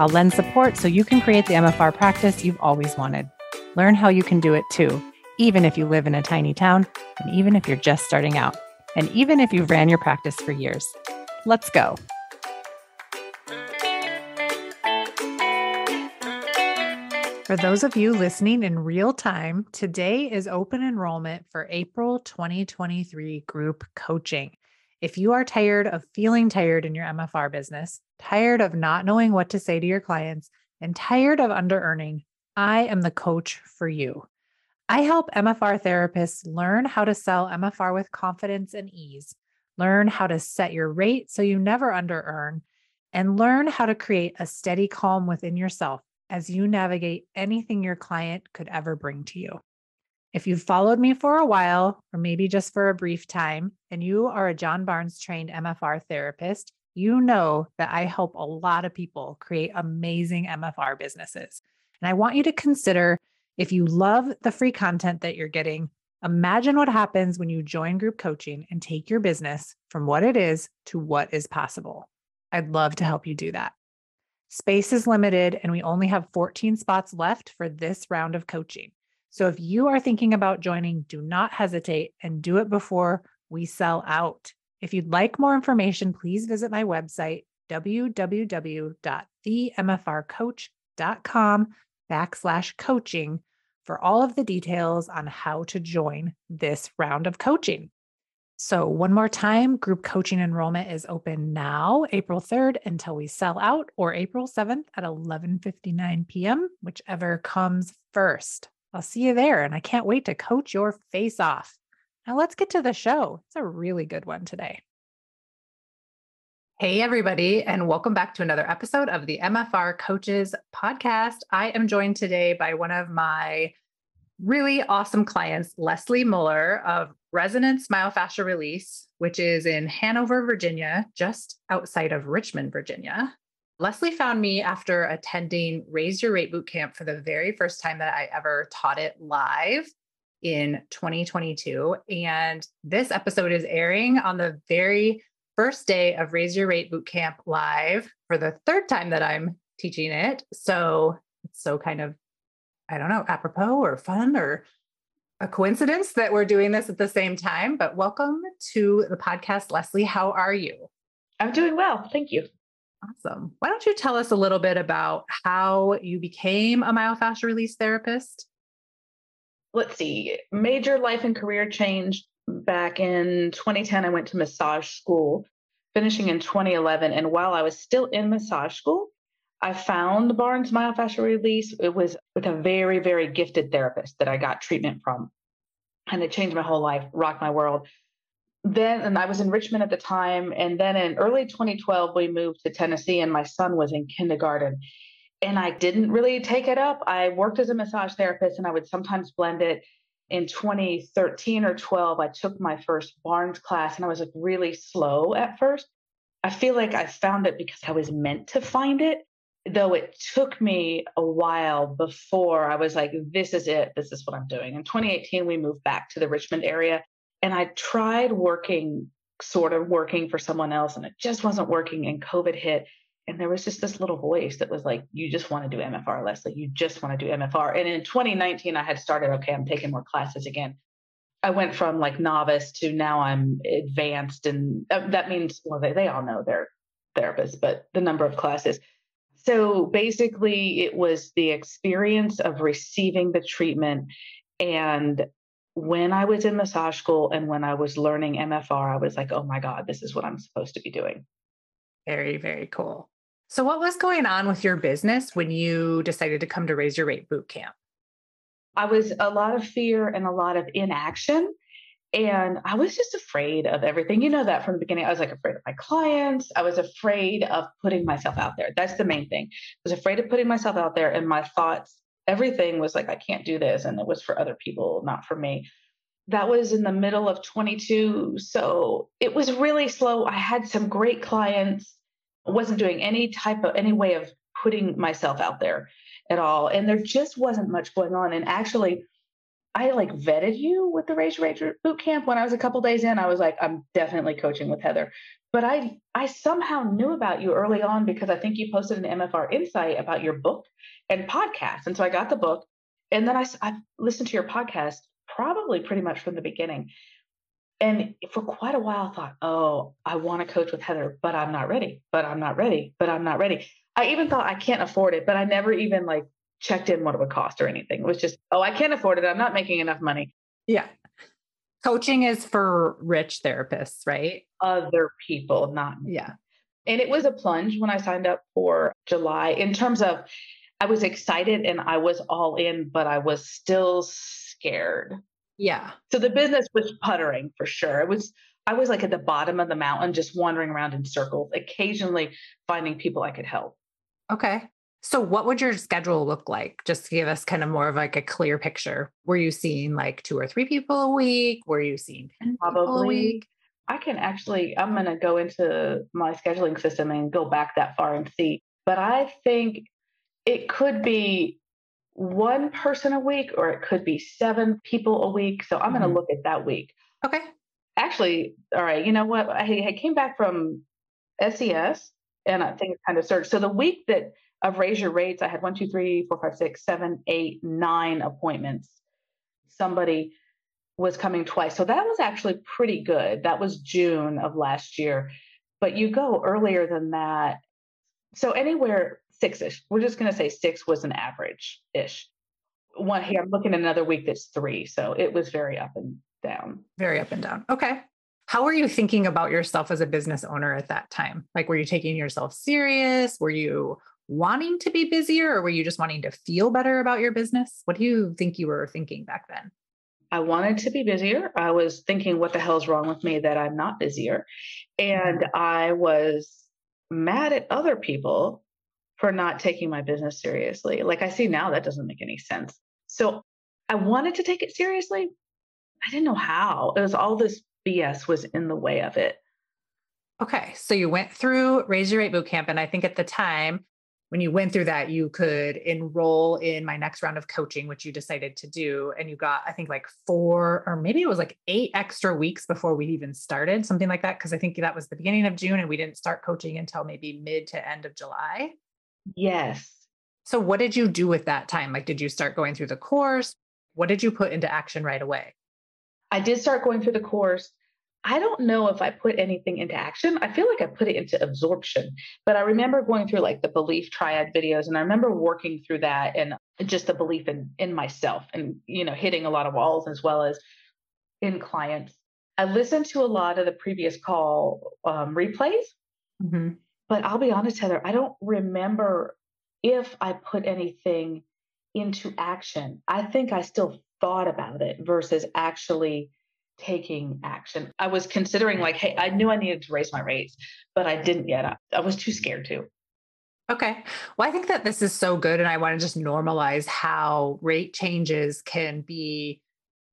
I'll lend support so you can create the MFR practice you've always wanted. Learn how you can do it too, even if you live in a tiny town, and even if you're just starting out, and even if you've ran your practice for years. Let's go. For those of you listening in real time, today is open enrollment for April 2023 group coaching. If you are tired of feeling tired in your MFR business, tired of not knowing what to say to your clients, and tired of under earning, I am the coach for you. I help MFR therapists learn how to sell MFR with confidence and ease, learn how to set your rate so you never under earn, and learn how to create a steady calm within yourself as you navigate anything your client could ever bring to you. If you've followed me for a while, or maybe just for a brief time, and you are a John Barnes trained MFR therapist, you know that I help a lot of people create amazing MFR businesses. And I want you to consider if you love the free content that you're getting, imagine what happens when you join group coaching and take your business from what it is to what is possible. I'd love to help you do that. Space is limited, and we only have 14 spots left for this round of coaching. So if you are thinking about joining, do not hesitate and do it before we sell out. If you'd like more information, please visit my website, www.themfrcoach.com backslash coaching for all of the details on how to join this round of coaching. So, one more time, group coaching enrollment is open now, April 3rd until we sell out, or April 7th at 11:59 p.m., whichever comes first. I'll see you there, and I can't wait to coach your face off. Now, let's get to the show. It's a really good one today. Hey, everybody, and welcome back to another episode of the MFR Coaches Podcast. I am joined today by one of my really awesome clients, Leslie Mueller of Resonance Myofascial Release, which is in Hanover, Virginia, just outside of Richmond, Virginia. Leslie found me after attending Raise Your Rate Bootcamp for the very first time that I ever taught it live in 2022. And this episode is airing on the very first day of Raise Your Rate Bootcamp live for the third time that I'm teaching it. So it's so kind of, I don't know, apropos or fun or a coincidence that we're doing this at the same time. But welcome to the podcast, Leslie. How are you? I'm doing well. Thank you. Awesome. Why don't you tell us a little bit about how you became a myofascial release therapist? Let's see. Major life and career change back in 2010. I went to massage school, finishing in 2011. And while I was still in massage school, I found Barnes myofascial release. It was with a very, very gifted therapist that I got treatment from. And it changed my whole life, rocked my world then and I was in Richmond at the time. And then in early 2012, we moved to Tennessee and my son was in kindergarten. And I didn't really take it up. I worked as a massage therapist and I would sometimes blend it. In 2013 or 12, I took my first Barnes class and I was like really slow at first. I feel like I found it because I was meant to find it, though it took me a while before I was like, this is it. This is what I'm doing. In 2018, we moved back to the Richmond area and I tried working, sort of working for someone else, and it just wasn't working. And COVID hit. And there was just this little voice that was like, you just want to do MFR, Leslie. You just want to do MFR. And in 2019, I had started, okay, I'm taking more classes again. I went from like novice to now I'm advanced. And uh, that means, well, they, they all know they're therapists, but the number of classes. So basically, it was the experience of receiving the treatment and when I was in massage school and when I was learning MFR, I was like, oh my God, this is what I'm supposed to be doing. Very, very cool. So, what was going on with your business when you decided to come to Raise Your Rate Bootcamp? I was a lot of fear and a lot of inaction. And I was just afraid of everything. You know that from the beginning. I was like afraid of my clients. I was afraid of putting myself out there. That's the main thing. I was afraid of putting myself out there and my thoughts everything was like, I can't do this. And it was for other people, not for me. That was in the middle of 22. So it was really slow. I had some great clients. Wasn't doing any type of any way of putting myself out there at all. And there just wasn't much going on. And actually, I like vetted you with the Your Rate boot camp when I was a couple days in. I was like, I'm definitely coaching with Heather. But I I somehow knew about you early on because I think you posted an MFR insight about your book and podcast. And so I got the book and then I, I listened to your podcast probably pretty much from the beginning. And for quite a while, I thought, oh, I want to coach with Heather, but I'm not ready, but I'm not ready, but I'm not ready. I even thought I can't afford it, but I never even like checked in what it would cost or anything. It was just, oh, I can't afford it. I'm not making enough money. Yeah. Coaching is for rich therapists, right? Other people, not me. Yeah. And it was a plunge when I signed up for July in terms of I was excited and I was all in, but I was still scared. Yeah. So the business was puttering for sure. It was I was like at the bottom of the mountain, just wandering around in circles, occasionally finding people I could help. Okay. So, what would your schedule look like? Just to give us kind of more of like a clear picture. Were you seeing like two or three people a week? Were you seeing 10 Probably. a week? I can actually, I'm going to go into my scheduling system and go back that far and see. But I think it could be one person a week or it could be seven people a week. So, I'm mm-hmm. going to look at that week. Okay. Actually, all right. You know what? I, I came back from SES and I think it's kind of surged. So, the week that of raise your rates. I had one, two, three, four, five, six, seven, eight, nine appointments. Somebody was coming twice. So that was actually pretty good. That was June of last year. But you go earlier than that. So anywhere six ish. We're just going to say six was an average ish. One here, I'm looking at another week that's three. So it was very up and down. Very up and down. Okay. How were you thinking about yourself as a business owner at that time? Like, were you taking yourself serious? Were you wanting to be busier or were you just wanting to feel better about your business? What do you think you were thinking back then? I wanted to be busier. I was thinking, what the hell is wrong with me that I'm not busier? And I was mad at other people for not taking my business seriously. Like I see now, that doesn't make any sense. So I wanted to take it seriously. I didn't know how. It was all this BS was in the way of it. Okay. So you went through Raise Your Rate Bootcamp. And I think at the time, when you went through that, you could enroll in my next round of coaching, which you decided to do. And you got, I think, like four or maybe it was like eight extra weeks before we even started, something like that. Cause I think that was the beginning of June and we didn't start coaching until maybe mid to end of July. Yes. So, what did you do with that time? Like, did you start going through the course? What did you put into action right away? I did start going through the course. I don't know if I put anything into action. I feel like I put it into absorption, but I remember going through like the belief triad videos and I remember working through that and just the belief in in myself and you know hitting a lot of walls as well as in clients. I listened to a lot of the previous call um, replays, mm-hmm. But I'll be honest, Heather, I don't remember if I put anything into action. I think I still thought about it versus actually taking action. I was considering like, hey, I knew I needed to raise my rates, but I didn't yet. I, I was too scared to. Okay. Well, I think that this is so good. And I want to just normalize how rate changes can be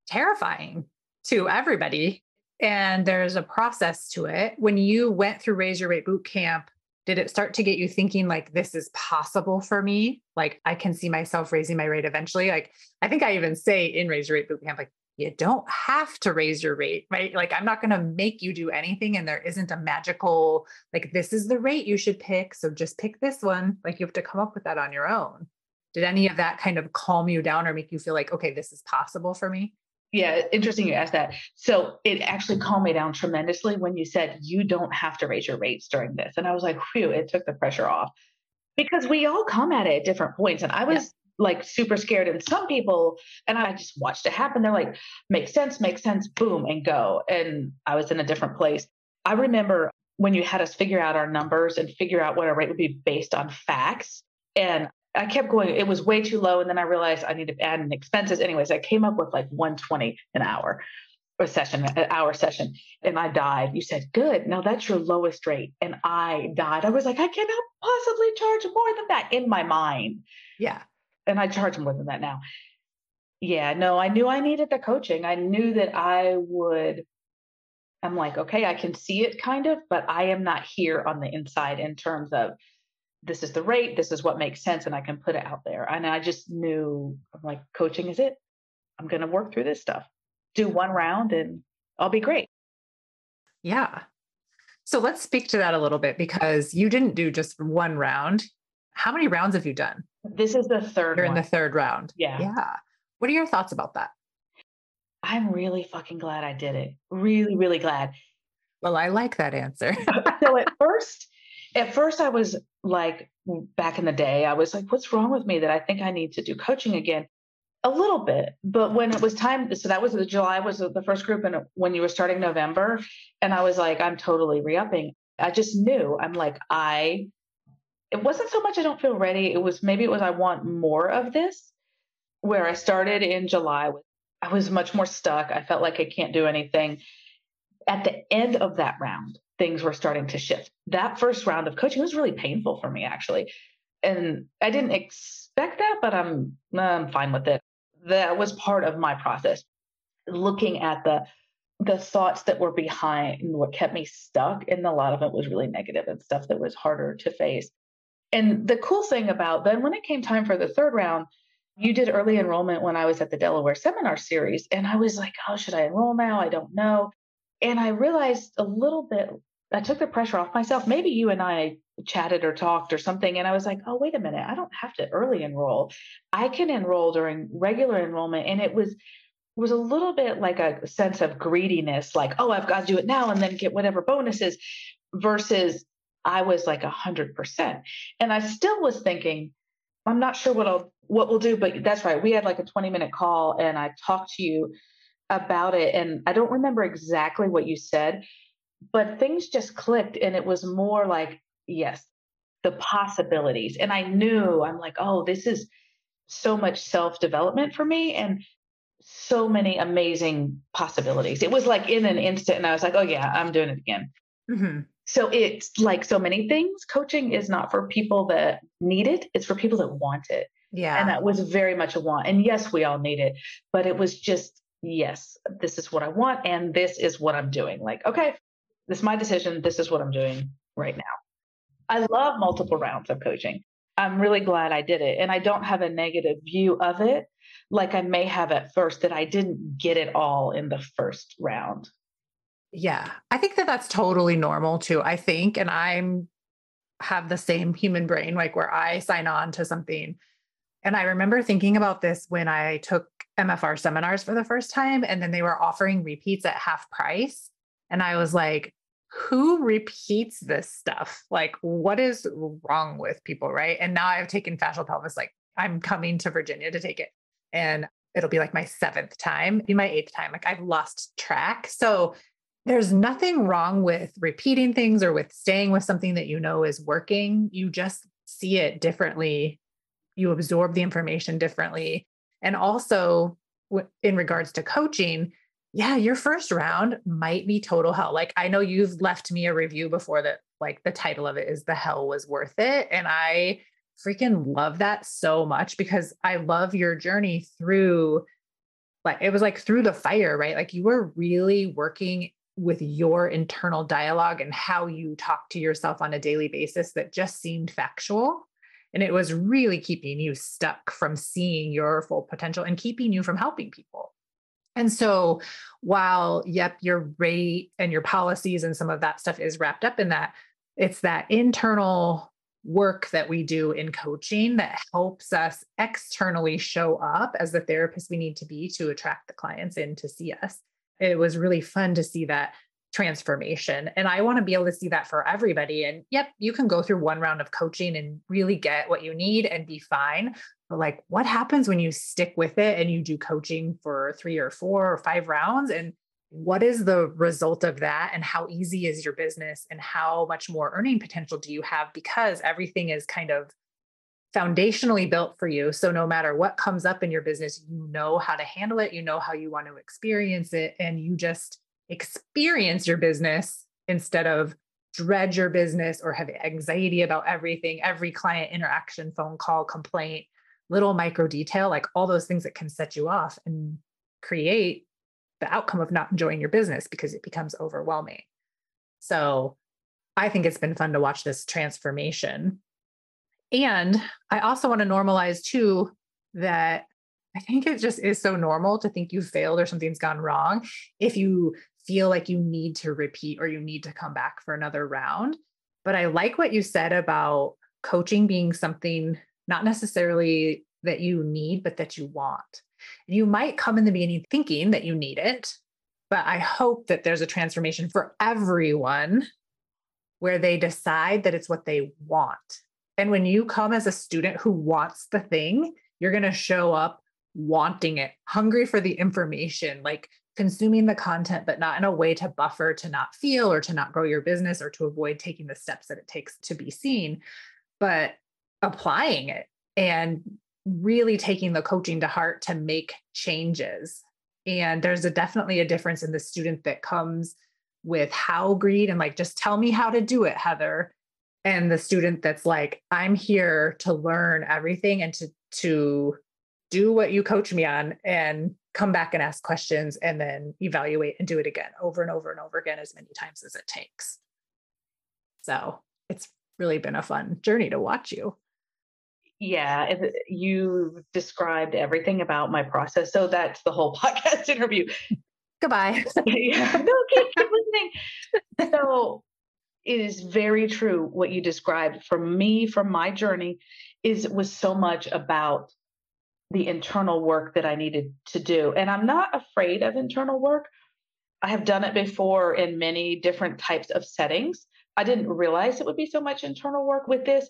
terrifying to everybody. And there's a process to it. When you went through Raise Your Rate Boot Camp, did it start to get you thinking like this is possible for me? Like I can see myself raising my rate eventually. Like I think I even say in Raise Your Rate Bootcamp, like you don't have to raise your rate, right? Like, I'm not going to make you do anything. And there isn't a magical, like, this is the rate you should pick. So just pick this one. Like, you have to come up with that on your own. Did any of that kind of calm you down or make you feel like, okay, this is possible for me? Yeah, interesting you asked that. So it actually calmed me down tremendously when you said you don't have to raise your rates during this. And I was like, whew, it took the pressure off because we all come at it at different points. And I was like super scared. And some people, and I just watched it happen. They're like, make sense, make sense, boom, and go. And I was in a different place. I remember when you had us figure out our numbers and figure out what our rate would be based on facts. And I kept going, it was way too low. And then I realized I need to add in expenses. Anyways, I came up with like 120 an hour a session, an hour session, and I died. You said, Good. Now that's your lowest rate. And I died. I was like, I cannot possibly charge more than that in my mind. Yeah. and I charge more than that now. Yeah, no, I knew I needed the coaching. I knew that I would. I'm like, okay, I can see it kind of, but I am not here on the inside in terms of this is the rate, this is what makes sense, and I can put it out there. And I just knew, I'm like, coaching is it. I'm going to work through this stuff, do one round, and I'll be great. Yeah. So let's speak to that a little bit because you didn't do just one round. How many rounds have you done? This is the 3rd You're one. in the third round. Yeah. Yeah. What are your thoughts about that? I'm really fucking glad I did it. Really, really glad. Well, I like that answer. so at first, at first I was like back in the day, I was like, what's wrong with me that I think I need to do coaching again? A little bit, but when it was time, so that was the July was the first group, and when you were starting November, and I was like, I'm totally re-upping. I just knew I'm like I. It wasn't so much I don't feel ready. It was maybe it was I want more of this. Where I started in July, I was much more stuck. I felt like I can't do anything. At the end of that round, things were starting to shift. That first round of coaching was really painful for me, actually. And I didn't expect that, but I'm, I'm fine with it. That was part of my process. Looking at the the thoughts that were behind what kept me stuck, and a lot of it was really negative and stuff that was harder to face. And the cool thing about then, when it came time for the third round, you did early enrollment when I was at the Delaware Seminar Series, and I was like, oh, should I enroll now? I don't know." And I realized a little bit, I took the pressure off myself. Maybe you and I chatted or talked or something. And I was like, oh, wait a minute. I don't have to early enroll. I can enroll during regular enrollment. And it was, was a little bit like a sense of greediness, like, oh, I've got to do it now and then get whatever bonuses versus I was like a hundred percent. And I still was thinking, I'm not sure what I'll what we'll do, but that's right. We had like a 20 minute call and I talked to you about it. And I don't remember exactly what you said, but things just clicked. And it was more like, yes, the possibilities. And I knew I'm like, oh, this is so much self development for me and so many amazing possibilities. It was like in an instant, and I was like, oh, yeah, I'm doing it again. Mm-hmm. So it's like so many things. Coaching is not for people that need it, it's for people that want it. Yeah. And that was very much a want. And yes, we all need it, but it was just yes, this is what I want and this is what I'm doing. Like, okay, this is my decision. This is what I'm doing right now. I love multiple rounds of coaching. I'm really glad I did it. And I don't have a negative view of it like I may have at first that I didn't get it all in the first round. Yeah. I think that that's totally normal too. I think, and I'm have the same human brain, like where I sign on to something and I remember thinking about this when I took MFR seminars for the first time, and then they were offering repeats at half price. And I was like, who repeats this stuff? Like, what is wrong with people? Right. And now I've taken fascial pelvis, like, I'm coming to Virginia to take it. And it'll be like my seventh time, be my eighth time. Like, I've lost track. So, there's nothing wrong with repeating things or with staying with something that you know is working. You just see it differently you absorb the information differently. And also, in regards to coaching, yeah, your first round might be total hell. Like, I know you've left me a review before that, like, the title of it is The Hell Was Worth It. And I freaking love that so much because I love your journey through, like, it was like through the fire, right? Like, you were really working with your internal dialogue and how you talk to yourself on a daily basis that just seemed factual and it was really keeping you stuck from seeing your full potential and keeping you from helping people. And so, while, yep, your rate and your policies and some of that stuff is wrapped up in that, it's that internal work that we do in coaching that helps us externally show up as the therapist we need to be to attract the clients in to see us. It was really fun to see that transformation. And I want to be able to see that for everybody. And yep, you can go through one round of coaching and really get what you need and be fine. But like, what happens when you stick with it and you do coaching for three or four or five rounds? And what is the result of that? And how easy is your business? And how much more earning potential do you have? Because everything is kind of foundationally built for you. So no matter what comes up in your business, you know how to handle it, you know how you want to experience it, and you just experience your business instead of dread your business or have anxiety about everything, every client interaction, phone call, complaint, little micro detail, like all those things that can set you off and create the outcome of not enjoying your business because it becomes overwhelming. So I think it's been fun to watch this transformation. And I also want to normalize too that I think it just is so normal to think you failed or something's gone wrong if you feel like you need to repeat or you need to come back for another round. But I like what you said about coaching being something not necessarily that you need, but that you want. You might come in the beginning thinking that you need it, but I hope that there's a transformation for everyone where they decide that it's what they want. And when you come as a student who wants the thing, you're going to show up wanting it, hungry for the information, like consuming the content, but not in a way to buffer, to not feel, or to not grow your business, or to avoid taking the steps that it takes to be seen, but applying it and really taking the coaching to heart to make changes. And there's a definitely a difference in the student that comes with how greed and like, just tell me how to do it, Heather. And the student that's like, I'm here to learn everything and to to do what you coach me on and come back and ask questions and then evaluate and do it again over and over and over again as many times as it takes. So it's really been a fun journey to watch you. Yeah, you described everything about my process. So that's the whole podcast interview. Goodbye. yeah, no, keep, keep listening. So it is very true what you described. For me, from my journey, is was so much about the internal work that I needed to do. And I'm not afraid of internal work. I have done it before in many different types of settings. I didn't realize it would be so much internal work with this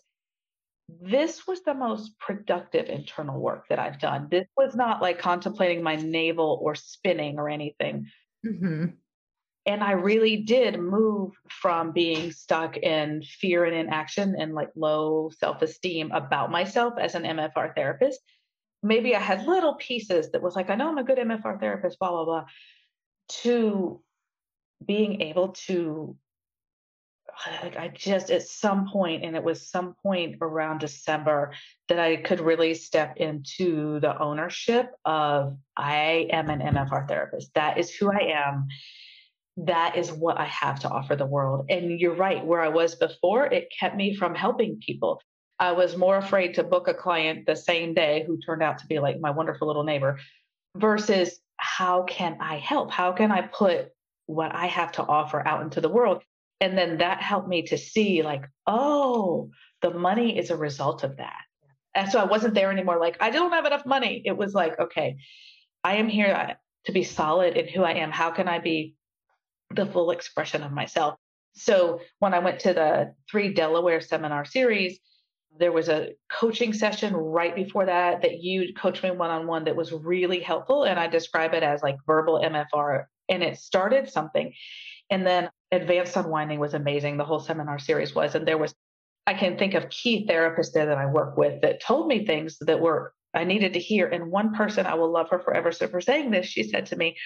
this was the most productive internal work that I've done. This was not like contemplating my navel or spinning or anything. Mm-hmm. And I really did move from being stuck in fear and inaction and like low self esteem about myself as an MFR therapist. Maybe I had little pieces that was like, I know I'm a good MFR therapist, blah, blah, blah, to being able to like, I just at some point, and it was some point around December, that I could really step into the ownership of I am an MFR therapist. That is who I am. That is what I have to offer the world. And you're right, where I was before, it kept me from helping people. I was more afraid to book a client the same day who turned out to be like my wonderful little neighbor versus how can I help? How can I put what I have to offer out into the world? And then that helped me to see, like, oh, the money is a result of that. And so I wasn't there anymore, like, I don't have enough money. It was like, okay, I am here to be solid in who I am. How can I be the full expression of myself? So when I went to the three Delaware seminar series, there was a coaching session right before that that you coached me one on one that was really helpful. And I describe it as like verbal MFR. And it started something. And then advanced unwinding was amazing. The whole seminar series was. And there was, I can think of key therapists there that I work with that told me things that were, I needed to hear. And one person, I will love her forever. So for saying this, she said to me,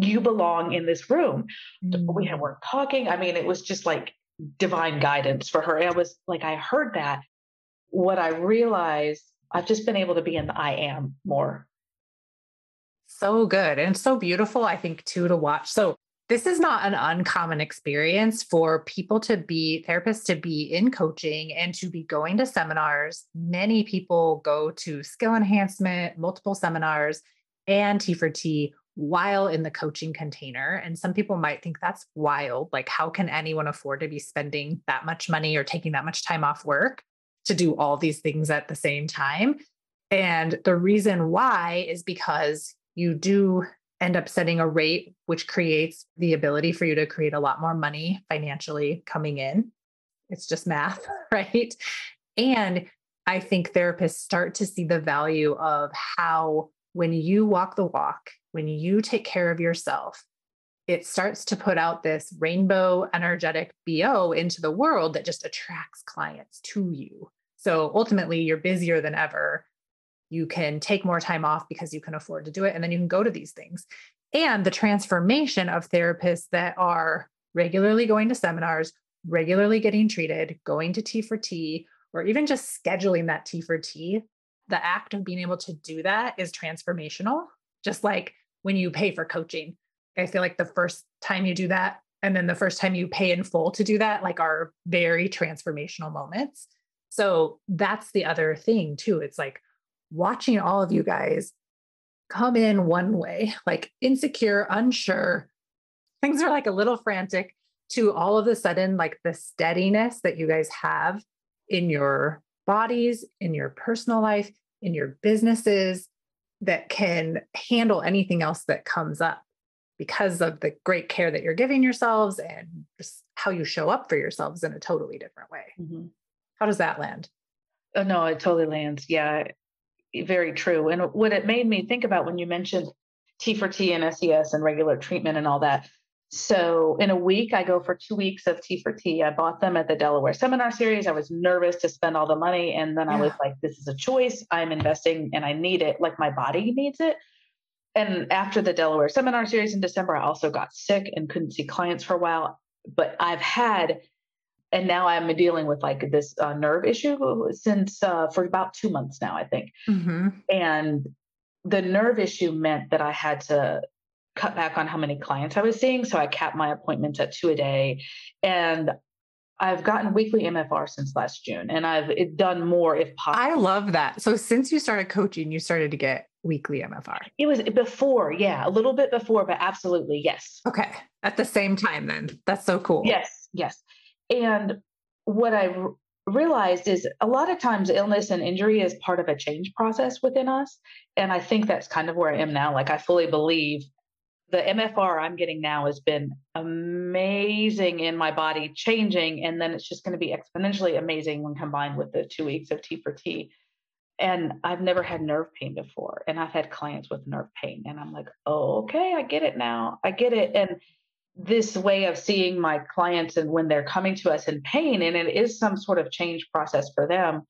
You belong in this room. Mm. We weren't talking. I mean, it was just like divine guidance for her. I was like, I heard that. What I realized, I've just been able to be in the I am more so good and so beautiful i think too to watch so this is not an uncommon experience for people to be therapists to be in coaching and to be going to seminars. Many people go to skill enhancement, multiple seminars, and T for T while in the coaching container. And some people might think that's wild. Like, how can anyone afford to be spending that much money or taking that much time off work to do all these things at the same time? And the reason why is because you do end up setting a rate which creates the ability for you to create a lot more money financially coming in. It's just math, right? And I think therapists start to see the value of how, when you walk the walk, when you take care of yourself, it starts to put out this rainbow energetic BO into the world that just attracts clients to you. So ultimately, you're busier than ever you can take more time off because you can afford to do it and then you can go to these things and the transformation of therapists that are regularly going to seminars regularly getting treated going to t for t or even just scheduling that t for t the act of being able to do that is transformational. Just like when you pay for coaching, I feel like the first time you do that and then the first time you pay in full to do that, like are very transformational moments. So that's the other thing too. It's like watching all of you guys come in one way, like insecure, unsure, things are like a little frantic to all of a sudden, like the steadiness that you guys have in your bodies, in your personal life, in your businesses that can handle anything else that comes up because of the great care that you're giving yourselves and just how you show up for yourselves in a totally different way. Mm-hmm. How does that land? Oh, no, it totally lands. Yeah, very true. And what it made me think about when you mentioned T for T and SES and regular treatment and all that. So in a week, I go for two weeks of T for T. I bought them at the Delaware Seminar Series. I was nervous to spend all the money. And then yeah. I was like, this is a choice. I'm investing and I need it like my body needs it. And after the Delaware Seminar Series in December, I also got sick and couldn't see clients for a while. But I've had, and now I'm dealing with like this uh, nerve issue since uh, for about two months now, I think. Mm-hmm. And the nerve issue meant that I had to cut back on how many clients I was seeing. So I capped my appointments at two a day. And I've gotten weekly MFR since last June and I've done more if possible. I love that. So since you started coaching, you started to get weekly MFR. It was before, yeah, a little bit before, but absolutely, yes. Okay. At the same time, then. That's so cool. Yes, yes. And what I r- realized is a lot of times illness and injury is part of a change process within us. And I think that's kind of where I am now. Like, I fully believe the MFR I'm getting now has been amazing in my body changing. And then it's just going to be exponentially amazing when combined with the two weeks of T for T. And I've never had nerve pain before. And I've had clients with nerve pain. And I'm like, oh, okay, I get it now. I get it. And this way of seeing my clients and when they're coming to us in pain, and it is some sort of change process for them,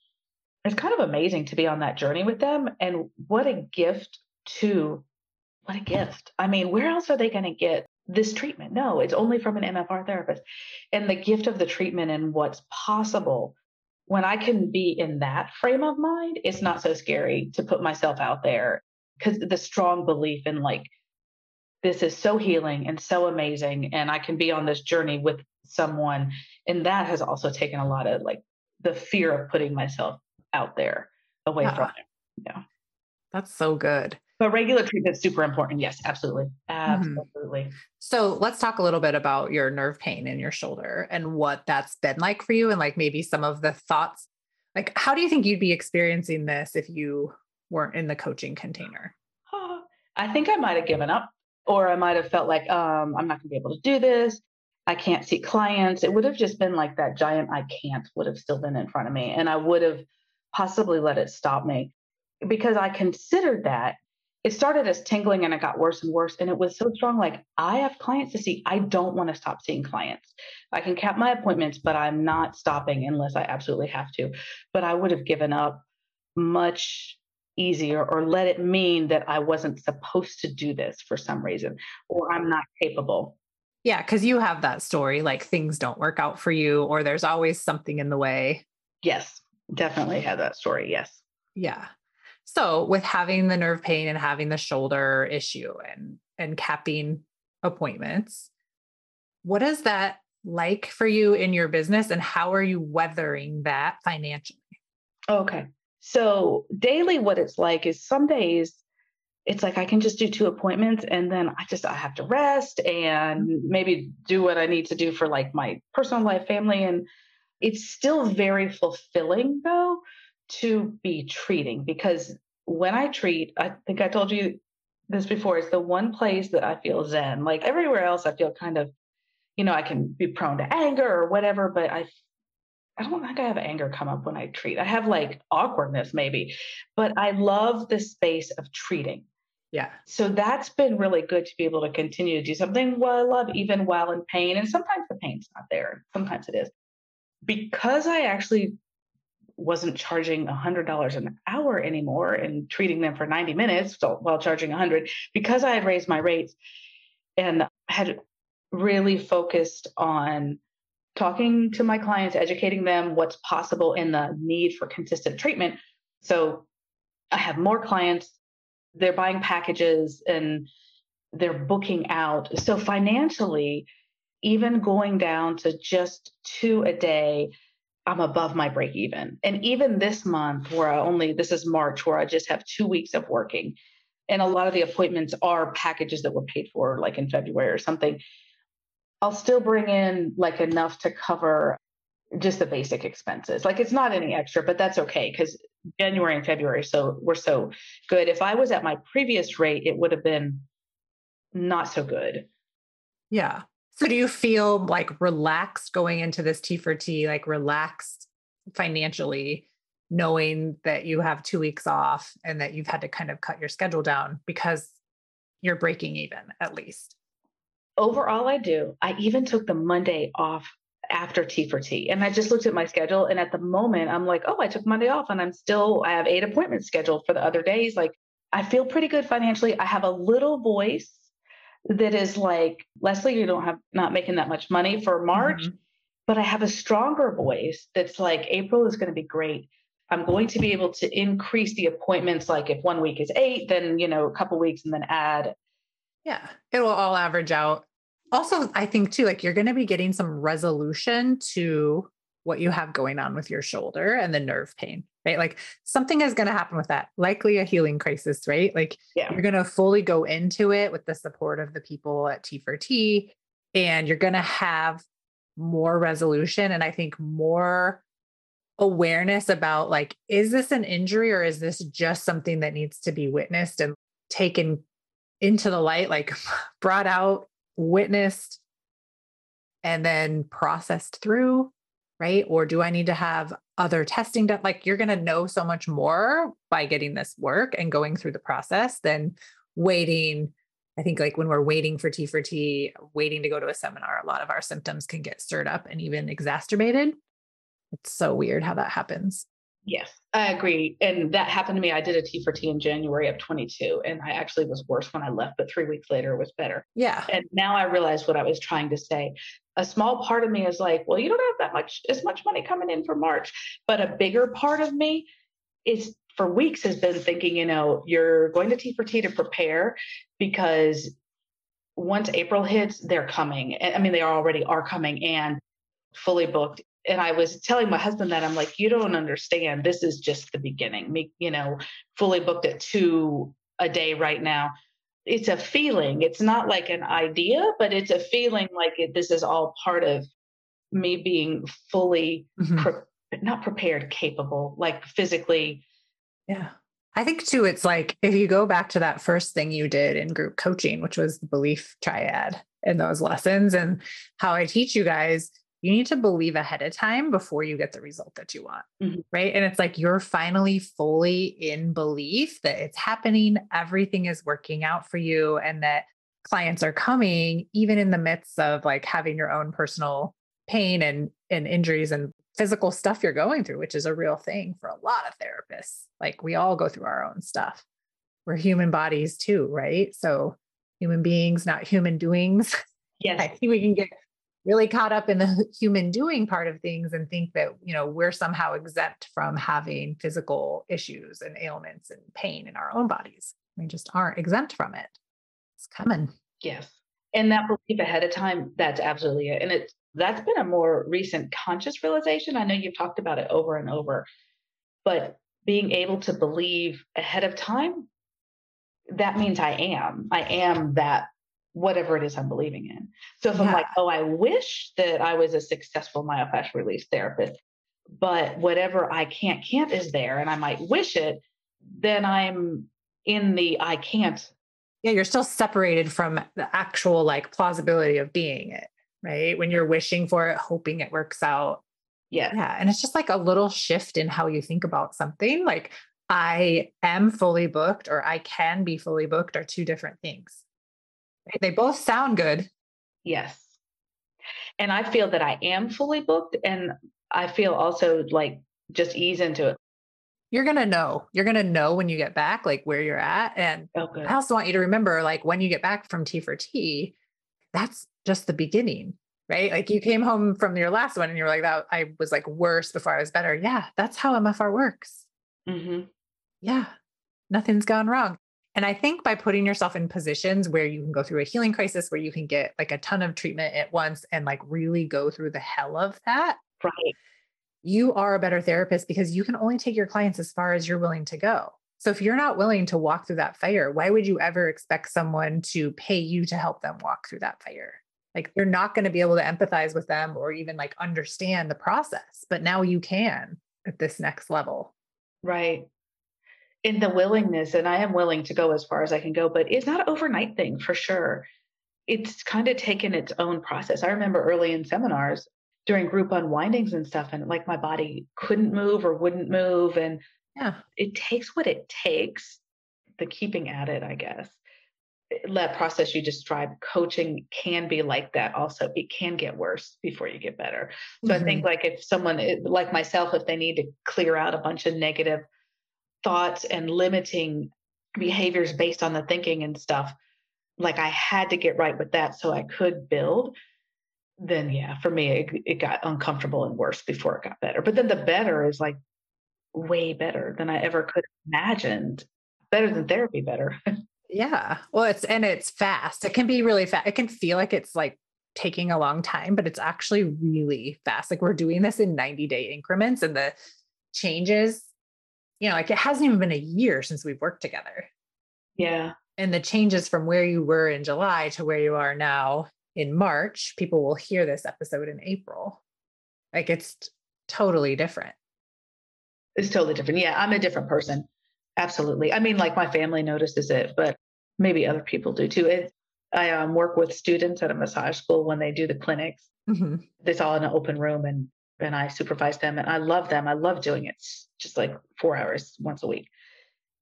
it's kind of amazing to be on that journey with them. And what a gift to what a gift. I mean, where else are they going to get this treatment? No, it's only from an MFR therapist. And the gift of the treatment and what's possible when I can be in that frame of mind, it's not so scary to put myself out there because the strong belief in like, this is so healing and so amazing. And I can be on this journey with someone. And that has also taken a lot of like the fear of putting myself out there away yeah. from it. Yeah. That's so good. But regular treatment is super important. Yes, absolutely. Mm-hmm. Absolutely. Mm-hmm. So let's talk a little bit about your nerve pain in your shoulder and what that's been like for you and like maybe some of the thoughts. Like, how do you think you'd be experiencing this if you weren't in the coaching container? I think I might have given up or I might have felt like um, I'm not going to be able to do this. I can't see clients. It would have just been like that giant I can't would have still been in front of me. And I would have possibly let it stop me because I considered that it started as tingling and it got worse and worse. And it was so strong. Like, I have clients to see. I don't want to stop seeing clients. I can cap my appointments, but I'm not stopping unless I absolutely have to. But I would have given up much easier or let it mean that I wasn't supposed to do this for some reason or I'm not capable. Yeah, because you have that story like things don't work out for you or there's always something in the way. Yes, definitely have that story. Yes. Yeah. So with having the nerve pain and having the shoulder issue and and capping appointments, what is that like for you in your business and how are you weathering that financially? Oh, okay. So daily what it's like is some days it's like I can just do two appointments and then I just I have to rest and maybe do what I need to do for like my personal life, family and it's still very fulfilling though to be treating because when I treat, I think I told you this before, it's the one place that I feel zen. Like everywhere else, I feel kind of, you know, I can be prone to anger or whatever, but I I don't think I have anger come up when I treat. I have like awkwardness maybe, but I love the space of treating. Yeah. So that's been really good to be able to continue to do something I love, even while in pain. And sometimes the pain's not there. Sometimes it is. Because I actually wasn't charging $100 an hour anymore and treating them for 90 minutes while charging 100 because I had raised my rates and had really focused on talking to my clients, educating them what's possible in the need for consistent treatment. So I have more clients. They're buying packages and they're booking out. So financially, even going down to just two a day, I'm above my break even. And even this month, where I only, this is March, where I just have two weeks of working. And a lot of the appointments are packages that were paid for, like in February or something. I'll still bring in like enough to cover just the basic expenses. Like it's not any extra, but that's okay because January and February so we're so good. If I was at my previous rate, it would have been not so good. Yeah. So do you feel like relaxed going into this T for T, like relaxed financially, knowing that you have two weeks off and that you've had to kind of cut your schedule down because you're breaking even at least? Overall, I do. I even took the Monday off after T for T. And I just looked at my schedule. And at the moment, I'm like, oh, I took Monday off and I'm still, I have eight appointments scheduled for the other days. Like, I feel pretty good financially. I have a little voice that is like, Leslie, you don't have, not making that much money for March. Mm-hmm. But I have a stronger voice that's like, April is going to be great. I'm going to be able to increase the appointments. Like if one week is eight, then, you know, a couple weeks and then add. Yeah. It will all average out also i think too like you're going to be getting some resolution to what you have going on with your shoulder and the nerve pain right? Like something is going to happen with that. Likely a healing crisis right? Like yeah. you're going to fully go into it with the support of the people at t for t and you're going to have more resolution and i think more awareness about like is this an injury or is this just something that needs to be witnessed and taken into the light like brought out witnessed and then processed through, right? Or do I need to have other testing done? Like you're going to know so much more by getting this work and going through the process than waiting. I think like when we're waiting for T for T, waiting to go to a seminar, a lot of our symptoms can get stirred up and even exacerbated. It's so weird how that happens. Yes, I agree. And that happened to me. I did a T for T in January of 22, and I actually was worse when I left, but three weeks later it was better. Yeah. And now I realize what I was trying to say. A small part of me is like, well, you don't have that much, as much money coming in for March. But a bigger part of me is for weeks has been thinking, you know, you're going to T for T to prepare because once April hits, they're coming. I mean, they already are coming and fully booked and I was telling my husband that I'm like, you don't understand. This is just the beginning. Me, you know, fully booked at two a day right now. It's a feeling. It's not like an idea, but it's a feeling like it, this is all part of me being fully mm-hmm. pre- not prepared, capable, like physically. Yeah. I think too, it's like if you go back to that first thing you did in group coaching, which was the belief triad and those lessons and how I teach you guys, you need to believe ahead of time before you get the result that you want. Mm-hmm. Right. And it's like you're finally fully in belief that it's happening, everything is working out for you, and that clients are coming, even in the midst of like having your own personal pain and, and injuries and physical stuff you're going through, which is a real thing for a lot of therapists. Like we all go through our own stuff. We're human bodies too, right? So human beings, not human doings. Yes. I think we can get really caught up in the human doing part of things and think that you know we're somehow exempt from having physical issues and ailments and pain in our own bodies. We just aren't exempt from it. It's coming. Yes. And that belief ahead of time that's absolutely it. And it's that's been a more recent conscious realization. I know you've talked about it over and over. But being able to believe ahead of time that means i am. I am that whatever it is I'm believing in. So if yeah. I'm like, oh, I wish that I was a successful myofascial release therapist, but whatever I can't can't is there and I might wish it, then I'm in the I can't. Yeah, you're still separated from the actual like plausibility of being it, right? When you're wishing for it, hoping it works out. Yeah. Yeah. And it's just like a little shift in how you think about something. Like I am fully booked or I can be fully booked are two different things. They both sound good. Yes. And I feel that I am fully booked and I feel also like just ease into it. You're going to know. You're going to know when you get back like where you're at and oh, I also want you to remember like when you get back from T for T, that's just the beginning, right? Like you came home from your last one and you were like that I was like worse before I was better. Yeah, that's how MFR works. hmm Yeah. nothing's gone wrong. And I think by putting yourself in positions where you can go through a healing crisis, where you can get like a ton of treatment at once and like really go through the hell of that. Right. You are a better therapist because you can only take your clients as far as you're willing to go. So if you're not willing to walk through that fire, why would you ever expect someone to pay you to help them walk through that fire? Like you're not going to be able to empathize with them or even like understand the process, but now you can at this next level. Right. In the willingness, and I am willing to go as far as I can go, but it's not an overnight thing for sure. It's kind of taken its own process. I remember early in seminars during group unwindings and stuff, and like my body couldn't move or wouldn't move. And yeah, it takes what it takes, the keeping at it, I guess. That process you described, coaching can be like that also. It can get worse before you get better. So mm-hmm. I think, mm-hmm. like, if someone eh, like myself, if they need to clear out a bunch of negative thoughts and limiting behaviors based on the thinking and stuff, like I had to get right with that so I could build then yeah, for me, it, it, got uncomfortable and worse before it got better. But then the better is like way better than I ever could have imagined. Better than therapy, better. yeah. Well, it's, and it's fast. It can be really fast. It can feel like it's like taking a long time, but it's actually really fast. Like we're doing this in 90 day increments and the changes, you know, like it hasn't even been a year since we've worked together. Yeah. And the changes from where you were in July to where you are now in March, people will hear this episode in April. Like it's totally different. It's totally different. Yeah, I'm a different person. Absolutely. I mean, like my family notices it, but maybe other people do too. It, I um, work with students at a massage school when they do the clinics. Mm-hmm. It's all in an open room, and and I supervise them, and I love them. I love doing it. It's just like four hours once a week.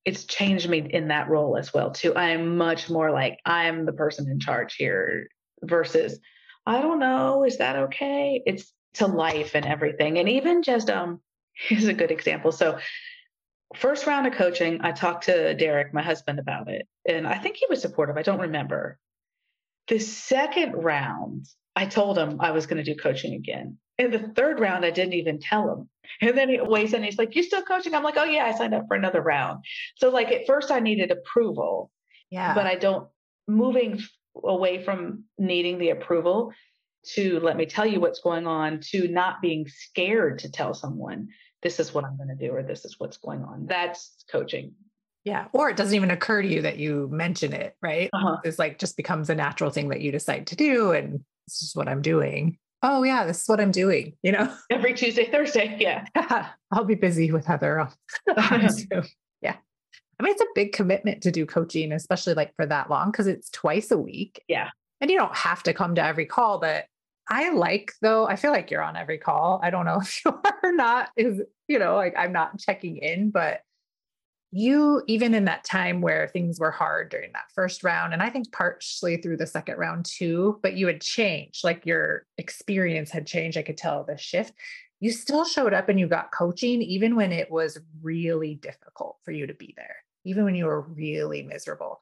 It's changed me in that role as well too. I'm much more like I'm the person in charge here versus I don't know, is that okay? It's to life and everything. And even just um here's a good example. So first round of coaching, I talked to Derek, my husband, about it. And I think he was supportive. I don't remember. The second round, I told him I was going to do coaching again. In the third round, I didn't even tell him. And then he weighs in, he's like, You still coaching? I'm like, Oh, yeah, I signed up for another round. So, like, at first, I needed approval. Yeah. But I don't, moving away from needing the approval to let me tell you what's going on to not being scared to tell someone this is what I'm going to do or this is what's going on. That's coaching. Yeah. Or it doesn't even occur to you that you mention it, right? Uh-huh. It's like just becomes a natural thing that you decide to do. And this is what I'm doing. Oh, yeah, this is what I'm doing, you know? Every Tuesday, Thursday. Yeah. I'll be busy with Heather. yeah. I mean, it's a big commitment to do coaching, especially like for that long, because it's twice a week. Yeah. And you don't have to come to every call, but I like though, I feel like you're on every call. I don't know if you are or not, is, you know, like I'm not checking in, but you, even in that time where things were hard during that first round, and I think partially through the second round too, but you had changed, like your experience had changed. I could tell the shift you still showed up and you got coaching even when it was really difficult for you to be there even when you were really miserable.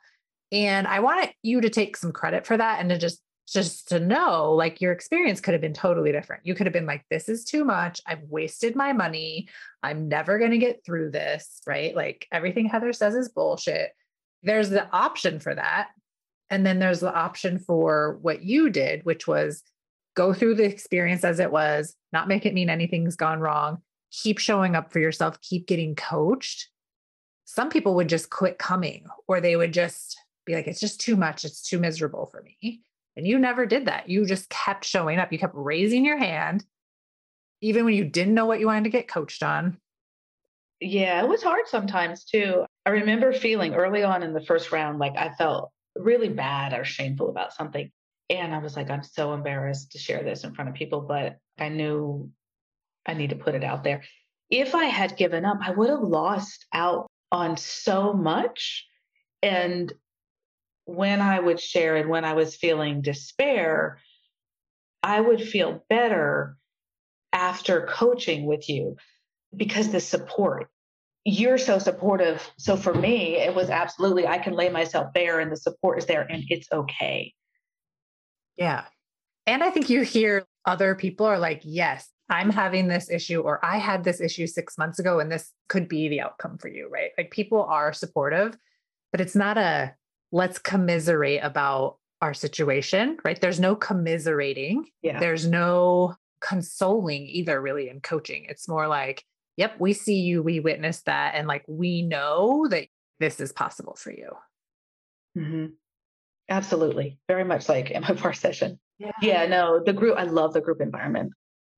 And I want you to take some credit for that and to just just to know like your experience could have been totally different. You could have been like this is too much. I've wasted my money. I'm never going to get through this, right? Like everything Heather says is bullshit. There's the option for that. And then there's the option for what you did, which was go through the experience as it was, not make it mean anything's gone wrong, keep showing up for yourself, keep getting coached some people would just quit coming or they would just be like, it's just too much. It's too miserable for me. And you never did that. You just kept showing up. You kept raising your hand, even when you didn't know what you wanted to get coached on. Yeah, it was hard sometimes too. I remember feeling early on in the first round like I felt really bad or shameful about something. And I was like, I'm so embarrassed to share this in front of people, but I knew I need to put it out there. If I had given up, I would have lost out on so much. And when I would share and when I was feeling despair, I would feel better after coaching with you because the support, you're so supportive. So for me, it was absolutely, I can lay myself bare and the support is there and it's okay. Yeah. And I think you hear other people are like, yes, I'm having this issue, or I had this issue six months ago, and this could be the outcome for you, right? Like people are supportive, but it's not a let's commiserate about our situation, right? There's no commiserating. Yeah. There's no consoling either, really, in coaching. It's more like, yep, we see you, we witnessed that, and like we know that this is possible for you. Mm-hmm. Absolutely. Very much like in my MFR session. Yeah. Yeah, no, the group, I love the group environment.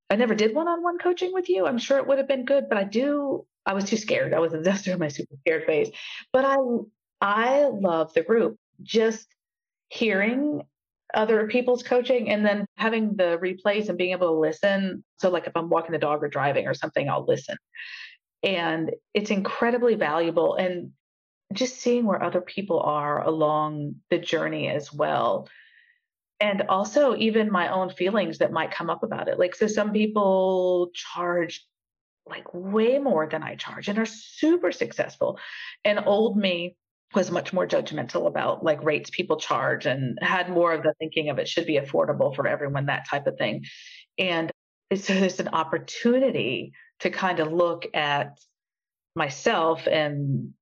I never did one on one coaching with you. I'm sure it would have been good, but I do, I was too scared. I was in my super scared phase. But I, I love the group. Just hearing other people's coaching and then having the replays and being able to listen. So, like if I'm walking the dog or driving or something, I'll listen. And it's incredibly valuable. And just seeing where other people are along the journey as well. And also, even my own feelings that might come up about it. Like, so some people charge like way more than I charge and are super successful. And old me was much more judgmental about like rates people charge and had more of the thinking of it should be affordable for everyone, that type of thing. And so there's an opportunity to kind of look at myself and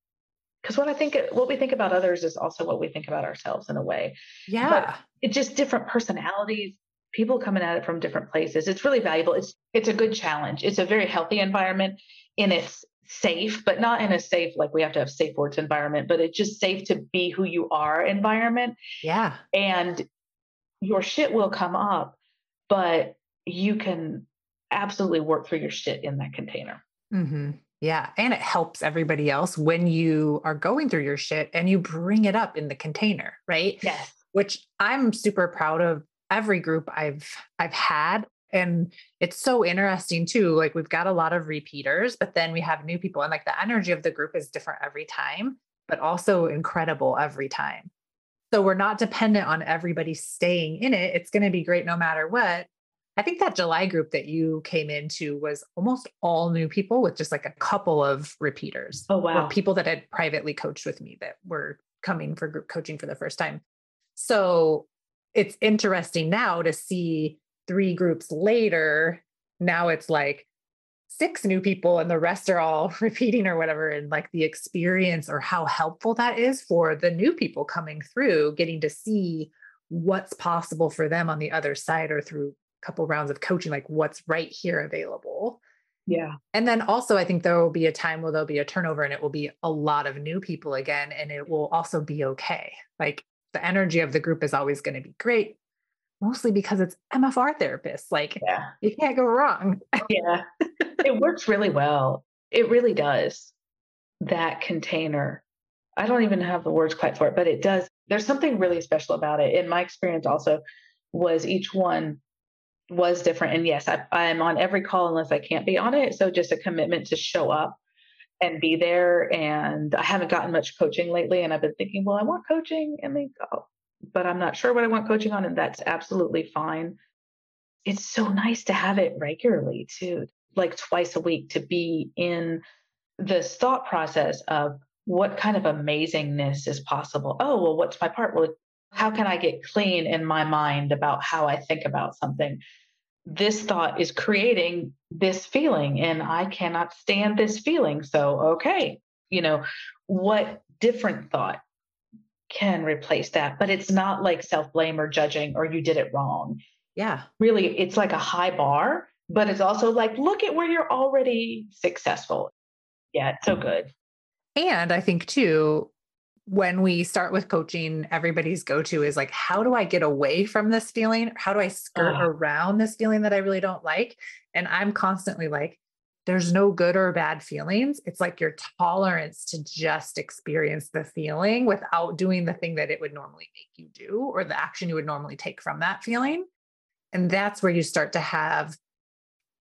because what I think what we think about others is also what we think about ourselves in a way. Yeah. But it's just different personalities, people coming at it from different places. It's really valuable. It's it's a good challenge. It's a very healthy environment and it's safe, but not in a safe like we have to have safe words environment, but it's just safe to be who you are environment. Yeah. And your shit will come up, but you can absolutely work through your shit in that container. Mm-hmm. Yeah. And it helps everybody else when you are going through your shit and you bring it up in the container, right? Yes. Which I'm super proud of every group I've I've had. And it's so interesting too. Like we've got a lot of repeaters, but then we have new people. And like the energy of the group is different every time, but also incredible every time. So we're not dependent on everybody staying in it. It's going to be great no matter what. I think that July group that you came into was almost all new people with just like a couple of repeaters. Oh, wow. people that had privately coached with me that were coming for group coaching for the first time. So it's interesting now to see three groups later. Now it's like six new people and the rest are all repeating or whatever. And like the experience or how helpful that is for the new people coming through, getting to see what's possible for them on the other side or through a couple rounds of coaching, like what's right here available. Yeah. And then also, I think there will be a time where there'll be a turnover and it will be a lot of new people again. And it will also be okay. Like the energy of the group is always going to be great, mostly because it's MFR therapists. Like, yeah. you can't go wrong. yeah. it works really well. It really does. That container. I don't even have the words quite for it, but it does. There's something really special about it. In my experience, also, was each one was different. And yes, I, I'm on every call unless I can't be on it. So just a commitment to show up and be there. And I haven't gotten much coaching lately. And I've been thinking, well, I want coaching and they go, but I'm not sure what I want coaching on. And that's absolutely fine. It's so nice to have it regularly too, like twice a week to be in this thought process of what kind of amazingness is possible. Oh, well, what's my part? Well, how can I get clean in my mind about how I think about something? This thought is creating this feeling, and I cannot stand this feeling. So, okay, you know, what different thought can replace that? But it's not like self blame or judging or you did it wrong. Yeah. Really, it's like a high bar, but it's also like, look at where you're already successful. Yeah, it's so mm-hmm. good. And I think too, when we start with coaching, everybody's go to is like, how do I get away from this feeling? How do I skirt around this feeling that I really don't like? And I'm constantly like, there's no good or bad feelings. It's like your tolerance to just experience the feeling without doing the thing that it would normally make you do or the action you would normally take from that feeling. And that's where you start to have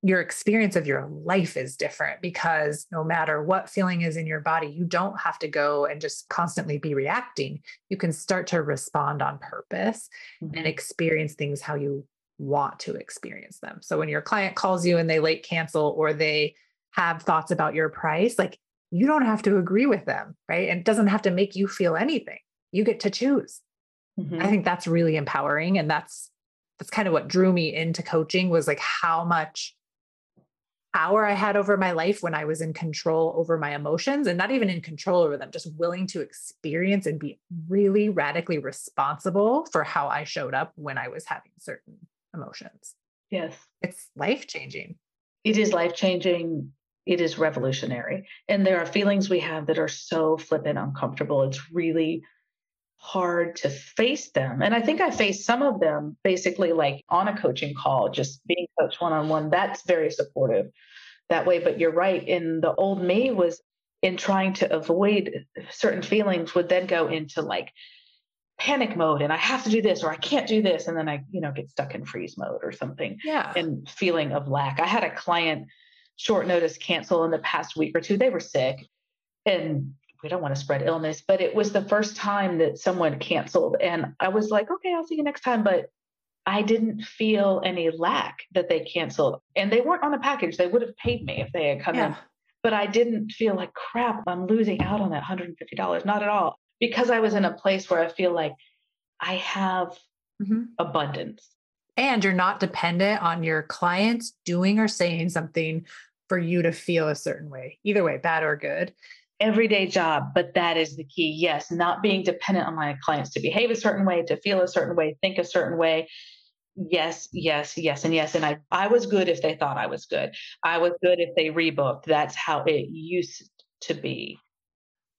your experience of your life is different because no matter what feeling is in your body, you don't have to go and just constantly be reacting. You can start to respond on purpose mm-hmm. and experience things how you want to experience them. So when your client calls you and they late cancel or they have thoughts about your price, like you don't have to agree with them, right? And it doesn't have to make you feel anything. You get to choose. Mm-hmm. I think that's really empowering and that's that's kind of what drew me into coaching was like how much power I had over my life when I was in control over my emotions and not even in control over them, just willing to experience and be really radically responsible for how I showed up when I was having certain emotions. Yes. It's life changing. It is life changing. It is revolutionary. And there are feelings we have that are so flippant uncomfortable. It's really hard to face them. And I think I faced some of them basically like on a coaching call, just being coached one on one. That's very supportive that way. But you're right. In the old me was in trying to avoid certain feelings would then go into like panic mode and I have to do this or I can't do this. And then I, you know, get stuck in freeze mode or something. Yeah. And feeling of lack. I had a client short notice cancel in the past week or two. They were sick. And we don't want to spread illness, but it was the first time that someone canceled. And I was like, okay, I'll see you next time. But I didn't feel any lack that they canceled. And they weren't on a package. They would have paid me if they had come yeah. in. But I didn't feel like crap, I'm losing out on that $150. Not at all. Because I was in a place where I feel like I have mm-hmm. abundance. And you're not dependent on your clients doing or saying something for you to feel a certain way, either way, bad or good everyday job, but that is the key. Yes, not being dependent on my clients to behave a certain way, to feel a certain way, think a certain way. Yes, yes, yes, and yes. And I, I was good if they thought I was good. I was good if they rebooked. That's how it used to be.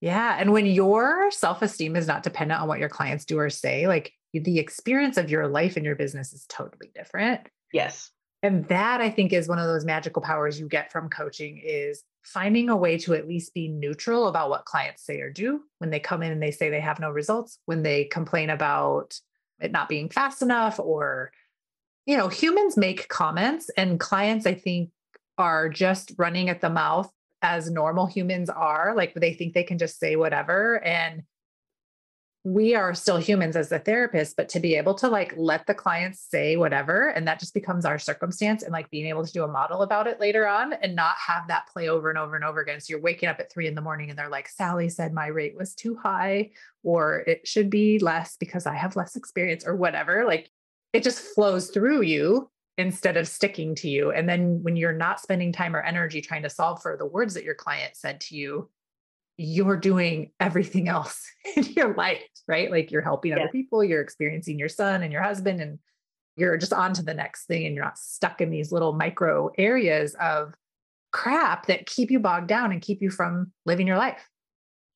Yeah. And when your self esteem is not dependent on what your clients do or say, like the experience of your life and your business is totally different. Yes. And that I think is one of those magical powers you get from coaching is finding a way to at least be neutral about what clients say or do when they come in and they say they have no results, when they complain about it not being fast enough or you know, humans make comments and clients I think are just running at the mouth as normal humans are, like they think they can just say whatever and we are still humans as a therapist, but to be able to like let the clients say whatever, and that just becomes our circumstance, and like being able to do a model about it later on and not have that play over and over and over again. So you're waking up at three in the morning and they're like, Sally said my rate was too high, or it should be less because I have less experience, or whatever. Like it just flows through you instead of sticking to you. And then when you're not spending time or energy trying to solve for the words that your client said to you, you're doing everything else in your life, right? Like you're helping yeah. other people, you're experiencing your son and your husband, and you're just on to the next thing. And you're not stuck in these little micro areas of crap that keep you bogged down and keep you from living your life.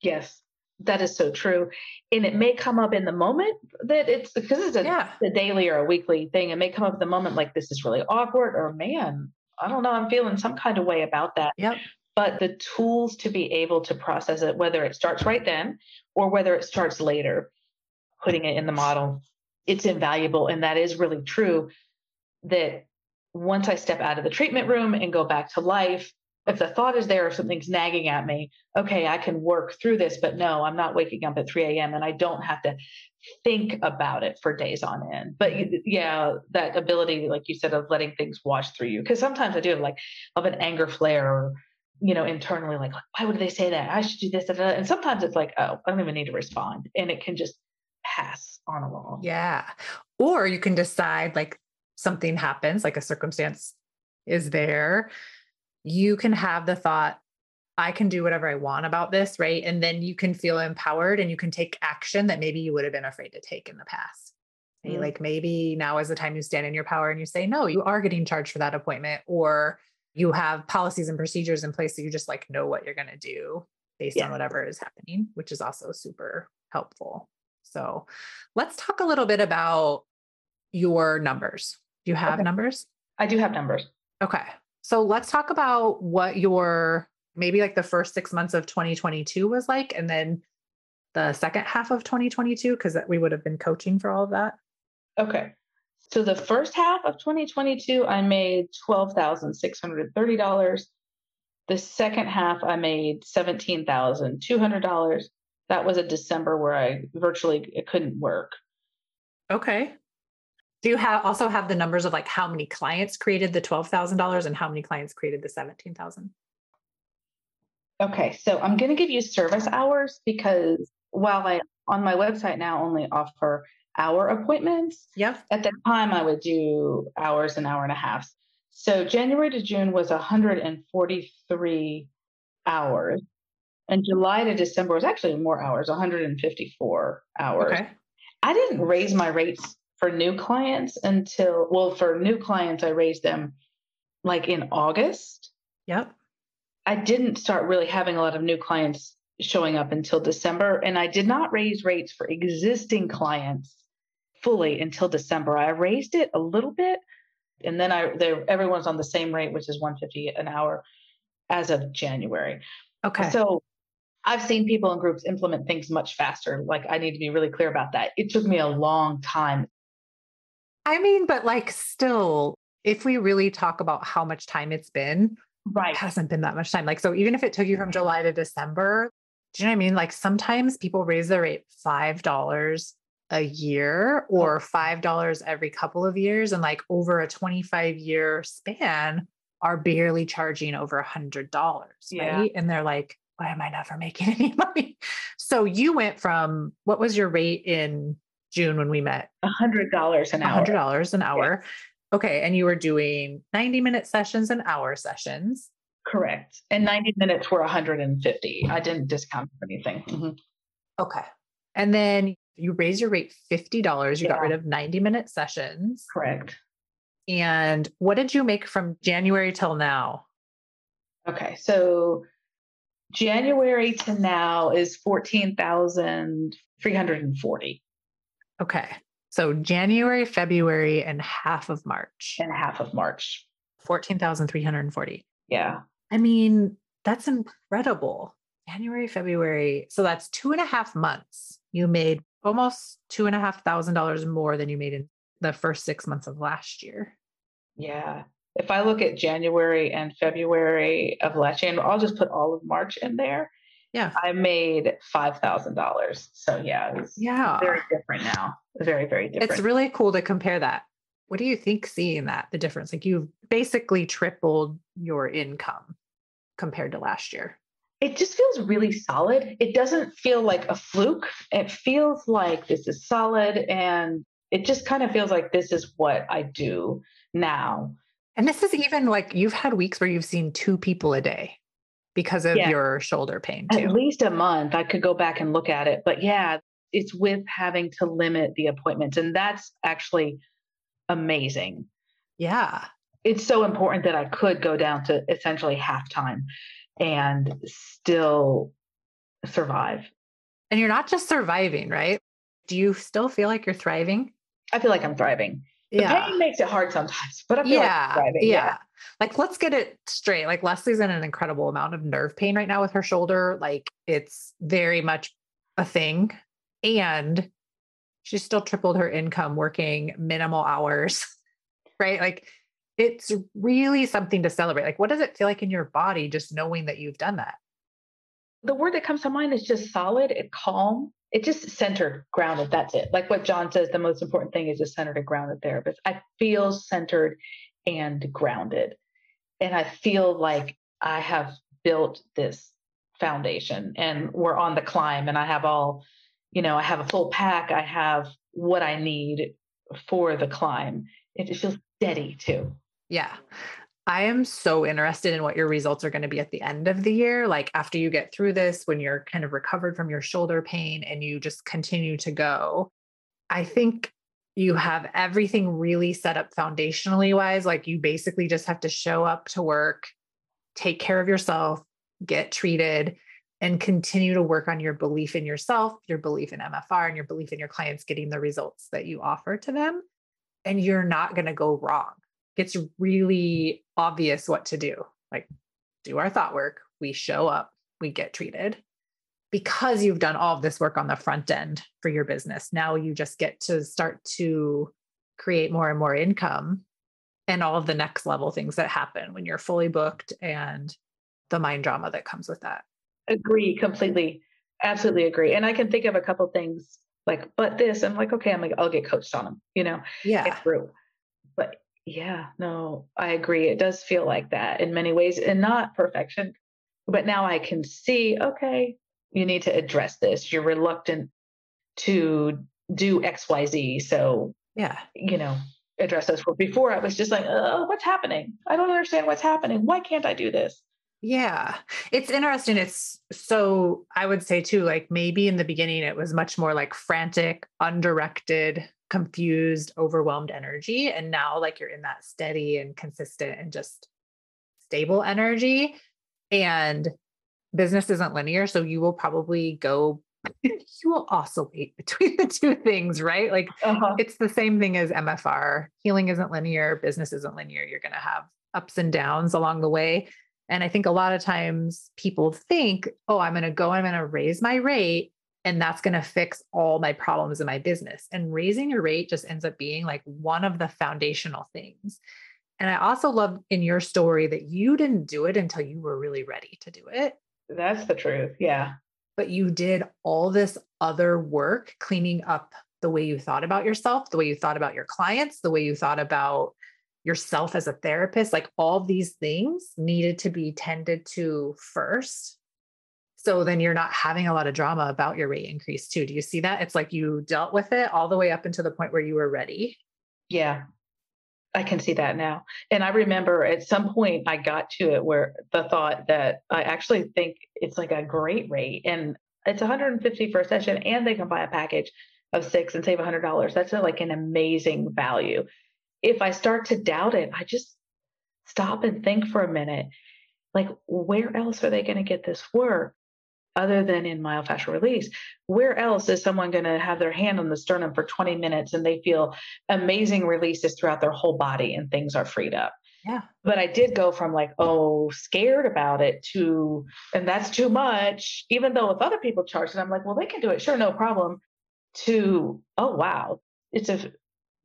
Yes, that is so true. And it may come up in the moment that it's because it's a, yeah. a daily or a weekly thing. It may come up in the moment like this is really awkward or man, I don't know, I'm feeling some kind of way about that. Yep but the tools to be able to process it, whether it starts right then or whether it starts later, putting it in the model, it's invaluable. And that is really true that once I step out of the treatment room and go back to life, if the thought is there, if something's nagging at me, okay, I can work through this, but no, I'm not waking up at 3 a.m. and I don't have to think about it for days on end. But yeah, that ability, like you said, of letting things wash through you. Because sometimes I do have like of an anger flare or you know, internally, like, why would they say that? I should do this. And sometimes it's like, oh, I don't even need to respond. And it can just pass on along. Yeah. Or you can decide like something happens, like a circumstance is there. You can have the thought, I can do whatever I want about this, right? And then you can feel empowered and you can take action that maybe you would have been afraid to take in the past. Mm-hmm. Like maybe now is the time you stand in your power and you say, no, you are getting charged for that appointment. Or you have policies and procedures in place so you just like know what you're going to do based yeah. on whatever is happening which is also super helpful so let's talk a little bit about your numbers do you have okay. numbers i do have numbers okay so let's talk about what your maybe like the first six months of 2022 was like and then the second half of 2022 because we would have been coaching for all of that okay so the first half of 2022, I made $12,630. The second half, I made $17,200. That was a December where I virtually it couldn't work. Okay. Do you have also have the numbers of like how many clients created the $12,000 and how many clients created the 17,000? Okay, so I'm going to give you service hours because while I on my website now only offer hour appointments. Yep. At the time, I would do hours and hour and a half. So January to June was 143 hours. And July to December was actually more hours, 154 hours. Okay. I didn't raise my rates for new clients until, well, for new clients, I raised them like in August. Yep. I didn't start really having a lot of new clients showing up until December. And I did not raise rates for existing clients fully until December. I raised it a little bit. And then I, everyone's on the same rate, which is 150 an hour as of January. Okay. So I've seen people in groups implement things much faster. Like I need to be really clear about that. It took me a long time. I mean, but like still, if we really talk about how much time it's been, right. It hasn't been that much time. Like, so even if it took you from July to December, do you know what I mean? Like sometimes people raise their rate $5 a year oh. or $5 every couple of years. And like over a 25 year span, are barely charging over a hundred dollars. Yeah. Right. And they're like, why am I never making any money? So you went from what was your rate in June when we met? A hundred dollars an hour. hundred dollars an hour. Okay. And you were doing 90 minute sessions and hour sessions. Correct. And 90 minutes were 150. I didn't discount anything. Mm-hmm. Okay. And then you raise your rate $50. You yeah. got rid of 90 minute sessions. Correct. And what did you make from January till now? Okay. So January to now is 14,340. Okay. So January, February, and half of March. And half of March. 14,340. Yeah. I mean, that's incredible. January, February. So that's two and a half months. You made almost two and a half thousand dollars more than you made in the first six months of last year. Yeah. If I look at January and February of last year, and I'll just put all of March in there. Yeah. I made $5,000. So yeah, it's yeah. very different now. Very, very different. It's really cool to compare that. What do you think seeing that, the difference? Like you've basically tripled your income compared to last year. It just feels really solid. It doesn't feel like a fluke. It feels like this is solid and it just kind of feels like this is what I do now. And this is even like you've had weeks where you've seen two people a day because of yeah. your shoulder pain too. At least a month. I could go back and look at it. But yeah, it's with having to limit the appointments. And that's actually amazing. Yeah. It's so important that I could go down to essentially half time and still survive. And you're not just surviving, right? Do you still feel like you're thriving? I feel like I'm thriving. The yeah. pain makes it hard sometimes, but I feel yeah, like yeah. yeah. Like let's get it straight. Like Leslie's in an incredible amount of nerve pain right now with her shoulder. Like it's very much a thing. And she still tripled her income working minimal hours. Right. Like it's really something to celebrate. Like, what does it feel like in your body just knowing that you've done that? The word that comes to mind is just solid and calm it just centered, grounded. That's it. Like what John says, the most important thing is a centered and grounded therapist. I feel centered and grounded. And I feel like I have built this foundation and we're on the climb and I have all, you know, I have a full pack. I have what I need for the climb. It, feels steady too. Yeah. I am so interested in what your results are going to be at the end of the year. Like after you get through this, when you're kind of recovered from your shoulder pain and you just continue to go. I think you have everything really set up foundationally wise. Like you basically just have to show up to work, take care of yourself, get treated, and continue to work on your belief in yourself, your belief in MFR, and your belief in your clients getting the results that you offer to them. And you're not going to go wrong it's really obvious what to do. Like, do our thought work, we show up, we get treated. Because you've done all of this work on the front end for your business, now you just get to start to create more and more income and all of the next level things that happen when you're fully booked and the mind drama that comes with that. Agree completely. Absolutely agree. And I can think of a couple things like, but this, I'm like, okay, I'm like, I'll get coached on them, you know, yeah. through. But yeah, no, I agree. It does feel like that in many ways and not perfection. But now I can see, okay, you need to address this. You're reluctant to do XYZ. So, yeah, you know, address those. Before I was just like, oh, what's happening? I don't understand what's happening. Why can't I do this? Yeah. It's interesting. It's so I would say too, like maybe in the beginning it was much more like frantic, undirected, confused, overwhelmed energy. And now like you're in that steady and consistent and just stable energy. And business isn't linear. So you will probably go, you will oscillate between the two things, right? Like uh-huh. it's the same thing as MFR. Healing isn't linear, business isn't linear. You're going to have ups and downs along the way. And I think a lot of times people think, oh, I'm going to go, I'm going to raise my rate, and that's going to fix all my problems in my business. And raising your rate just ends up being like one of the foundational things. And I also love in your story that you didn't do it until you were really ready to do it. That's the truth. Yeah. But you did all this other work cleaning up the way you thought about yourself, the way you thought about your clients, the way you thought about yourself as a therapist, like all these things needed to be tended to first. So then you're not having a lot of drama about your rate increase too. Do you see that? It's like you dealt with it all the way up until the point where you were ready. Yeah. I can see that now. And I remember at some point I got to it where the thought that I actually think it's like a great rate and it's 150 for a session and they can buy a package of six and save $100. That's like an amazing value if I start to doubt it, I just stop and think for a minute like, where else are they going to get this work other than in myofascial release? Where else is someone going to have their hand on the sternum for 20 minutes and they feel amazing releases throughout their whole body and things are freed up? Yeah. But I did go from like, oh, scared about it to, and that's too much, even though if other people charge it, I'm like, well, they can do it. Sure, no problem. To, oh, wow, it's a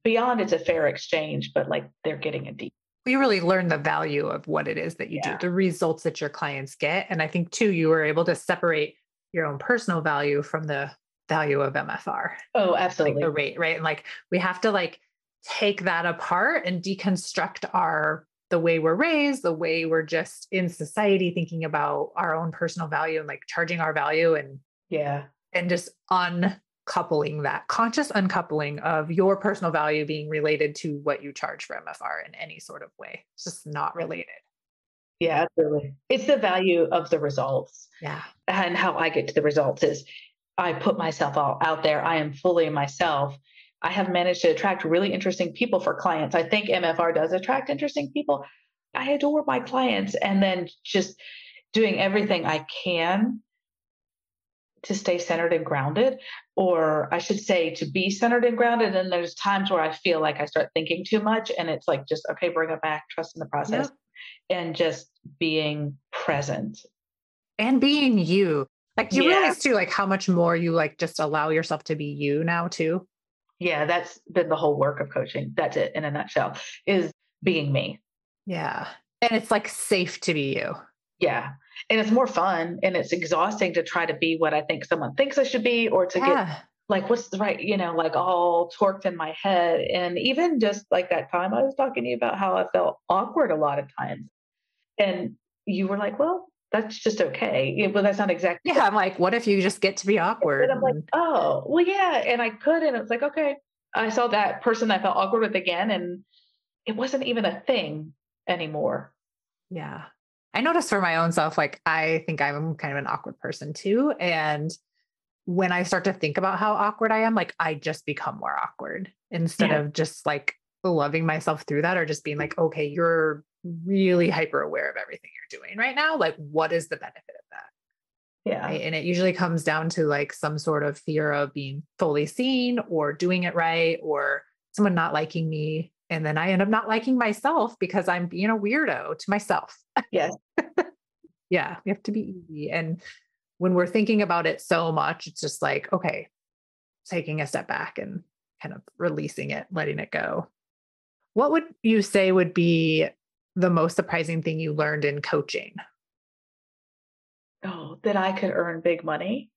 beyond it's a fair exchange, but like they're getting a deep. We really learn the value of what it is that you yeah. do, the results that your clients get. And I think too, you were able to separate your own personal value from the value of MFR. Oh, absolutely. Like the rate, right? And like we have to like take that apart and deconstruct our the way we're raised, the way we're just in society thinking about our own personal value and like charging our value and yeah. And just un coupling that conscious uncoupling of your personal value being related to what you charge for MFR in any sort of way. It's just not related. Yeah, absolutely. It's the value of the results. Yeah. And how I get to the results is I put myself all out there. I am fully myself. I have managed to attract really interesting people for clients. I think MFR does attract interesting people. I adore my clients and then just doing everything I can to stay centered and grounded, or I should say to be centered and grounded. And there's times where I feel like I start thinking too much, and it's like just okay, bring it back, trust in the process, and just being present and being you. Like you yeah. realize too, like how much more you like just allow yourself to be you now too. Yeah, that's been the whole work of coaching. That's it in a nutshell. Is being me. Yeah. And it's like safe to be you. Yeah and it's more fun and it's exhausting to try to be what I think someone thinks I should be or to yeah. get like what's the right, you know, like all torqued in my head. And even just like that time I was talking to you about how I felt awkward a lot of times. And you were like, well, that's just okay. Well, that's not exactly. Yeah. I'm like, what if you just get to be awkward? And I'm like, oh, well, yeah. And I could. And it's like, okay. I saw that person I felt awkward with again. And it wasn't even a thing anymore. Yeah. I noticed for my own self, like I think I'm kind of an awkward person too. And when I start to think about how awkward I am, like I just become more awkward instead yeah. of just like loving myself through that or just being like, okay, you're really hyper aware of everything you're doing right now. Like, what is the benefit of that? Yeah. Right? And it usually comes down to like some sort of fear of being fully seen or doing it right or someone not liking me and then I end up not liking myself because I'm being a weirdo to myself. Yes. yeah, we have to be easy. And when we're thinking about it so much, it's just like, okay, taking a step back and kind of releasing it, letting it go. What would you say would be the most surprising thing you learned in coaching? Oh, that I could earn big money.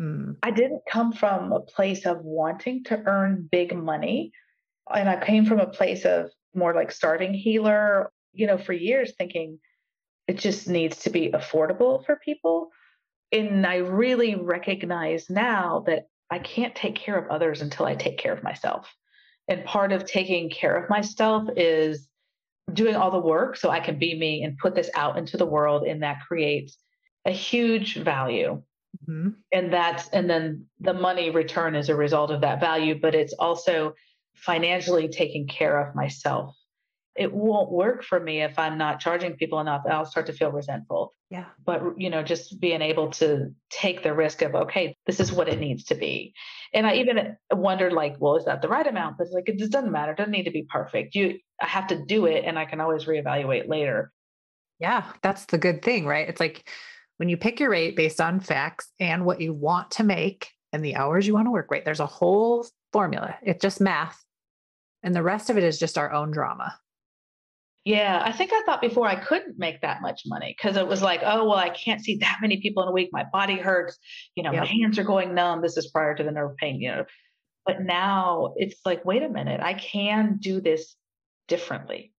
Mm. I didn't come from a place of wanting to earn big money. And I came from a place of more like starting healer, you know, for years thinking it just needs to be affordable for people. And I really recognize now that I can't take care of others until I take care of myself. And part of taking care of myself is doing all the work so I can be me and put this out into the world. And that creates a huge value. Mm-hmm. And that's, and then the money return is a result of that value, but it's also financially taking care of myself it won't work for me if I'm not charging people enough. I'll start to feel resentful. Yeah. But, you know, just being able to take the risk of, okay, this is what it needs to be. And I even wondered, like, well, is that the right amount? But like, it just doesn't matter. It doesn't need to be perfect. You, I have to do it and I can always reevaluate later. Yeah. That's the good thing, right? It's like when you pick your rate based on facts and what you want to make and the hours you want to work, right? There's a whole formula. It's just math. And the rest of it is just our own drama. Yeah, I think I thought before I couldn't make that much money because it was like, oh, well, I can't see that many people in a week. My body hurts. You know, yep. my hands are going numb. This is prior to the nerve pain, you know. But now it's like, wait a minute, I can do this differently.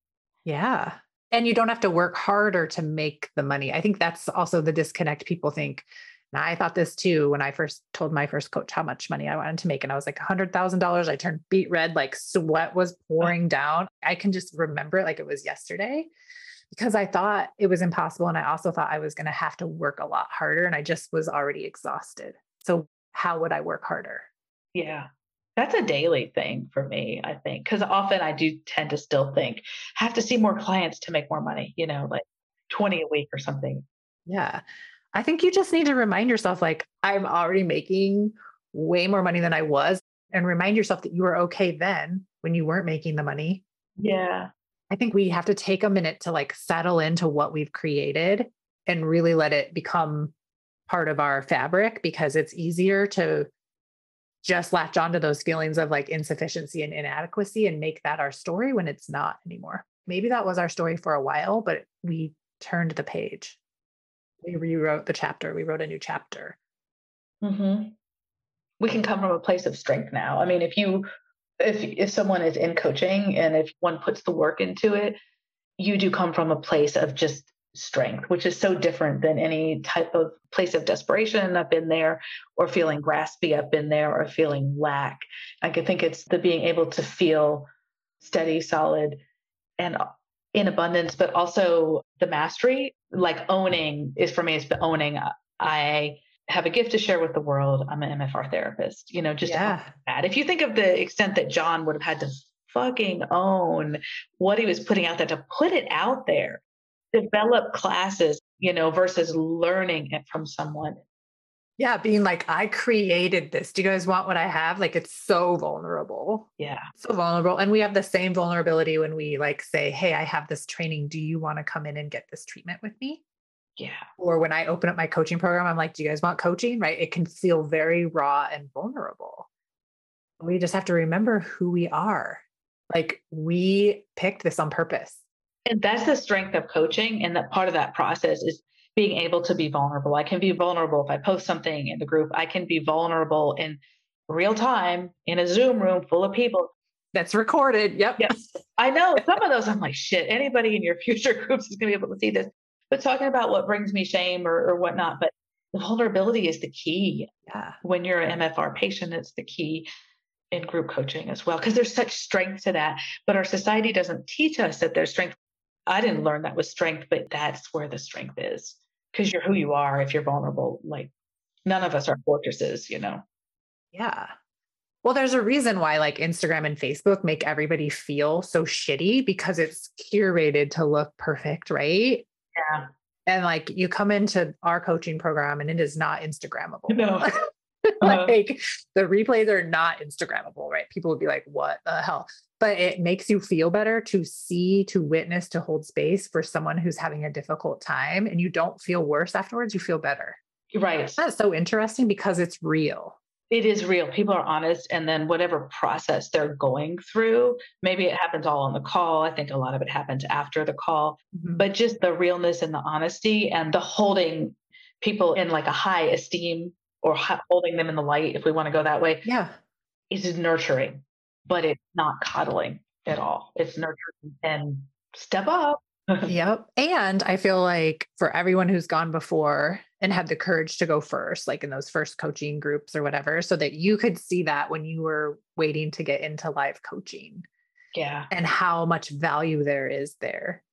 Yeah. And you don't have to work harder to make the money. I think that's also the disconnect people think and I thought this too when I first told my first coach how much money I wanted to make. And I was like, $100,000. I turned beet red, like sweat was pouring down. I can just remember it like it was yesterday because I thought it was impossible. And I also thought I was going to have to work a lot harder. And I just was already exhausted. So, how would I work harder? Yeah. That's a daily thing for me, I think, because often I do tend to still think, I have to see more clients to make more money, you know, like 20 a week or something. Yeah. I think you just need to remind yourself, like, I'm already making way more money than I was, and remind yourself that you were okay then when you weren't making the money. Yeah. I think we have to take a minute to like settle into what we've created and really let it become part of our fabric because it's easier to just latch onto those feelings of like insufficiency and inadequacy and make that our story when it's not anymore. Maybe that was our story for a while, but we turned the page we rewrote the chapter. We wrote a new chapter. Mm-hmm. We can come from a place of strength now. I mean, if you if if someone is in coaching and if one puts the work into it, you do come from a place of just strength, which is so different than any type of place of desperation. I've been there, or feeling graspy. I've been there, or feeling lack. I think it's the being able to feel steady, solid, and in abundance, but also the mastery, like owning is for me, it's the owning. I have a gift to share with the world. I'm an MFR therapist, you know, just yeah. that. If you think of the extent that John would have had to fucking own what he was putting out there, to put it out there, develop classes, you know, versus learning it from someone yeah, being like, I created this. Do you guys want what I have? Like, it's so vulnerable. Yeah. So vulnerable. And we have the same vulnerability when we like say, Hey, I have this training. Do you want to come in and get this treatment with me? Yeah. Or when I open up my coaching program, I'm like, Do you guys want coaching? Right. It can feel very raw and vulnerable. We just have to remember who we are. Like, we picked this on purpose. And that's the strength of coaching. And that part of that process is being able to be vulnerable. I can be vulnerable if I post something in the group. I can be vulnerable in real time in a Zoom room full of people. That's recorded. Yep. Yes. I know some of those I'm like, shit, anybody in your future groups is going to be able to see this. But talking about what brings me shame or, or whatnot, but the vulnerability is the key. Yeah. When you're an MFR patient, it's the key in group coaching as well, because there's such strength to that. But our society doesn't teach us that there's strength. I didn't learn that was strength, but that's where the strength is because you're who you are if you're vulnerable. Like none of us are fortresses, you know? Yeah. Well, there's a reason why like Instagram and Facebook make everybody feel so shitty because it's curated to look perfect, right? Yeah. And like you come into our coaching program and it is not Instagrammable. No. Uh-huh. like the replays are not Instagrammable, right? People would be like, what the hell? But it makes you feel better to see, to witness, to hold space for someone who's having a difficult time and you don't feel worse afterwards, you feel better. Right. That's so interesting because it's real. It is real. People are honest. And then whatever process they're going through, maybe it happens all on the call. I think a lot of it happens after the call, mm-hmm. but just the realness and the honesty and the holding people in like a high esteem or holding them in the light, if we want to go that way, yeah, is nurturing, but it's not coddling at all. It's nurturing and step up. yep. And I feel like for everyone who's gone before and had the courage to go first, like in those first coaching groups or whatever, so that you could see that when you were waiting to get into live coaching. Yeah. And how much value there is there.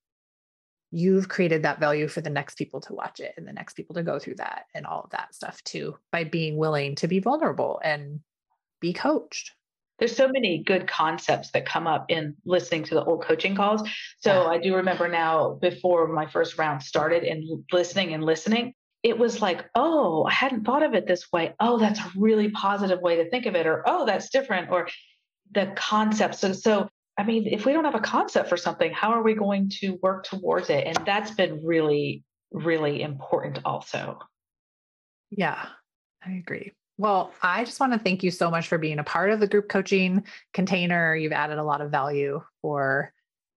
You've created that value for the next people to watch it and the next people to go through that and all of that stuff too by being willing to be vulnerable and be coached there's so many good concepts that come up in listening to the old coaching calls. So. I do remember now before my first round started and listening and listening, it was like, oh, I hadn't thought of it this way. Oh, that's a really positive way to think of it. Or, oh, that's different. Or the concept. So, so I mean, if we don't have a concept for something, how are we going to work towards it? And that's been really, really important also. Yeah, I agree. Well, I just want to thank you so much for being a part of the group coaching container. You've added a lot of value for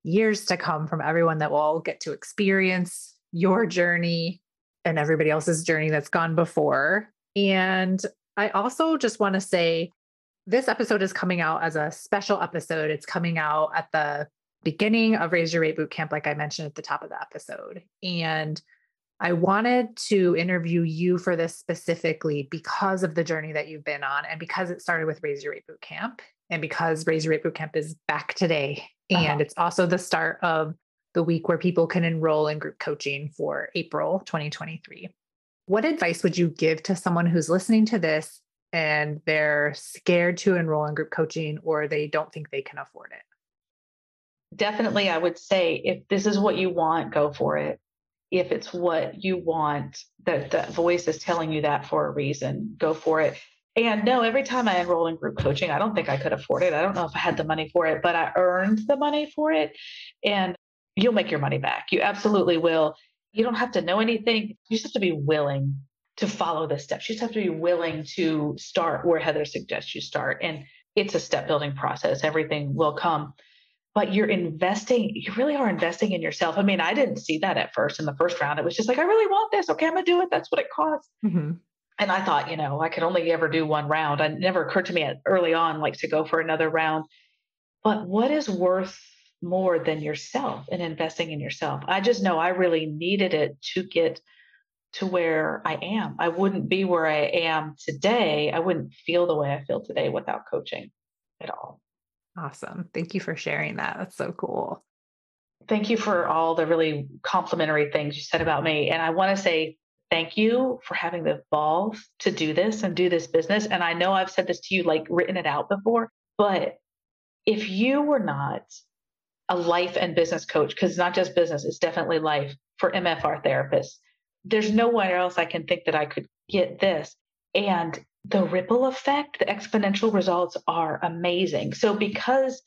years to come from everyone that will get to experience your journey and everybody else's journey that's gone before. And I also just want to say this episode is coming out as a special episode. It's coming out at the beginning of Raise Your Rate Bootcamp, like I mentioned at the top of the episode. And I wanted to interview you for this specifically because of the journey that you've been on and because it started with Raise Your Rate Bootcamp and because Raise Your Rate Bootcamp is back today. Uh-huh. And it's also the start of the week where people can enroll in group coaching for April 2023. What advice would you give to someone who's listening to this and they're scared to enroll in group coaching or they don't think they can afford it? Definitely, I would say if this is what you want, go for it if it's what you want, that that voice is telling you that for a reason, go for it. And no, every time I enroll in group coaching, I don't think I could afford it. I don't know if I had the money for it, but I earned the money for it. And you'll make your money back. You absolutely will. You don't have to know anything. You just have to be willing to follow the steps. You just have to be willing to start where Heather suggests you start. And it's a step building process. Everything will come but you're investing, you really are investing in yourself. I mean, I didn't see that at first in the first round. It was just like, I really want this. Okay, I'm going to do it. That's what it costs. Mm-hmm. And I thought, you know, I could only ever do one round. It never occurred to me early on, like to go for another round. But what is worth more than yourself and investing in yourself? I just know I really needed it to get to where I am. I wouldn't be where I am today. I wouldn't feel the way I feel today without coaching at all. Awesome. Thank you for sharing that. That's so cool. Thank you for all the really complimentary things you said about me. And I want to say thank you for having the balls to do this and do this business. And I know I've said this to you, like written it out before, but if you were not a life and business coach, because it's not just business, it's definitely life for MFR therapists, there's nowhere else I can think that I could get this. And the ripple effect, the exponential results are amazing. So, because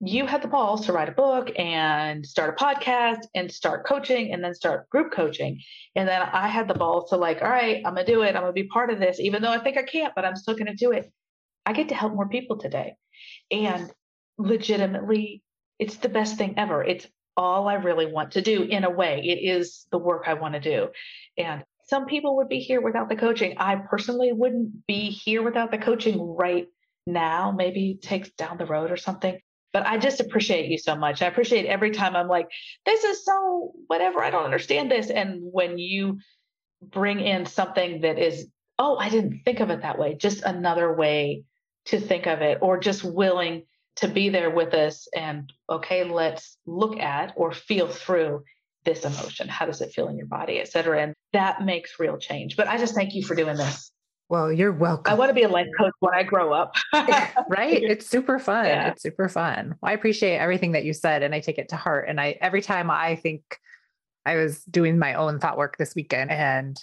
you had the balls to write a book and start a podcast and start coaching and then start group coaching. And then I had the balls to, like, all right, I'm to do it. I'm to be part of this, even though I think I can't, but I'm still to do it. I get to help more people today. And legitimately, it's the best thing ever. It's all I really want to do in a way. It is the work I want to do. And some people would be here without the coaching. I personally wouldn't be here without the coaching right now, maybe takes down the road or something. But I just appreciate you so much. I appreciate every time I'm like, this is so whatever, I don't understand this. And when you bring in something that is, oh, I didn't think of it that way, just another way to think of it, or just willing to be there with us and, okay, let's look at or feel through this emotion? How does it feel in your body, et cetera? And that makes real change. But I just thank you for doing this. Well, you're welcome. I want to be a life coach when I grow up. right? It's super fun. Yeah. It's super fun. Well, I appreciate everything that you said and I take it to heart. And I every time I think I was doing my own thought work this weekend and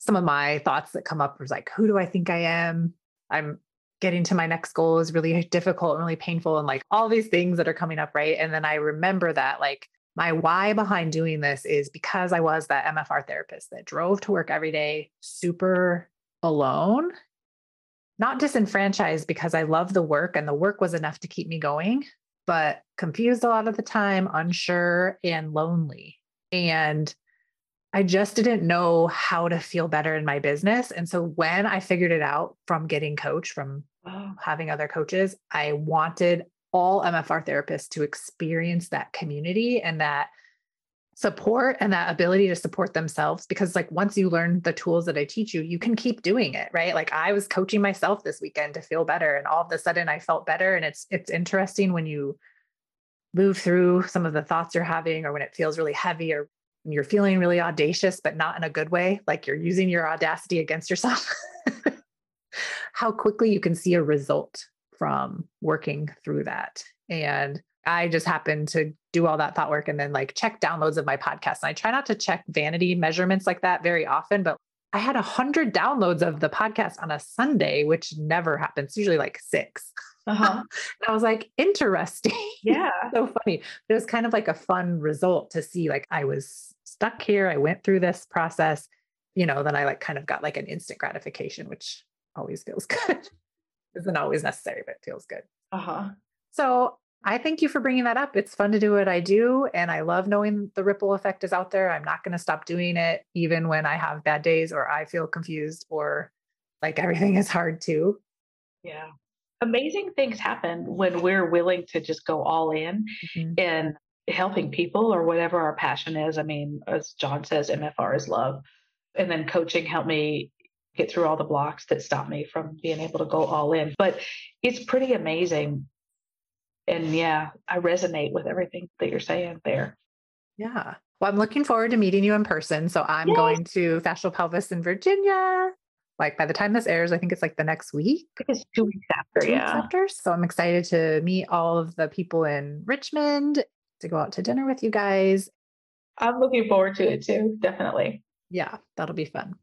some of my thoughts that come up was like, who do I think I am? I'm getting to my next goal is really difficult and really painful and like all these things that are coming up, right? And then I remember that like my why behind doing this is because I was that MFR therapist that drove to work every day super alone, not disenfranchised because I love the work and the work was enough to keep me going, but confused a lot of the time, unsure, and lonely. And I just didn't know how to feel better in my business. And so when I figured it out from getting coach, from having other coaches, I wanted all MFR therapists to experience that community and that support and that ability to support themselves because like once you learn the tools that I teach you you can keep doing it right? Like I was coaching myself this weekend to feel better and all of a sudden I felt better and it's it's interesting when you move through some of the thoughts you're having or when it feels really heavy or when you're feeling really audacious but not in a good way like you're using your audacity against yourself. How quickly you can see a result from working through that and I just happened to do all that thought work and then like check downloads of my podcast. And I try not to check vanity measurements like that very often, but I had a hundred downloads of the podcast on a Sunday, which never happens. usually like 6 uh-huh. and I was like, interesting. Yeah. so funny. It was kind of like a fun result to see like I was stuck here. I went through this process, you know, then I like kind of got like an instant gratification, which always feels good. Isn't always necessary, but it feels good. Uh-huh. So I thank you for bringing that up. It's fun to do what I do. And I love knowing the ripple effect is out there. I'm not going to stop doing it, even when I have bad days or I feel confused or like everything is hard too. Yeah. Amazing things happen when we're willing to just go all in mm-hmm. in helping people or whatever our passion is. I mean, as John says, MFR is love. And then coaching helped me get through all the blocks that stop me from being able to go all in. But it's pretty amazing and yeah, I resonate with everything that you're saying there. Yeah. Well, I'm looking forward to meeting you in person. So I'm Yay. going to Fascial Pelvis in Virginia. Like by the time this airs, I think it's like the next week. I think it's two weeks after. Two yeah. Weeks after. So I'm excited to meet all of the people in Richmond to go out to dinner with you guys. I'm looking forward to it too. Definitely. Yeah, that'll be fun.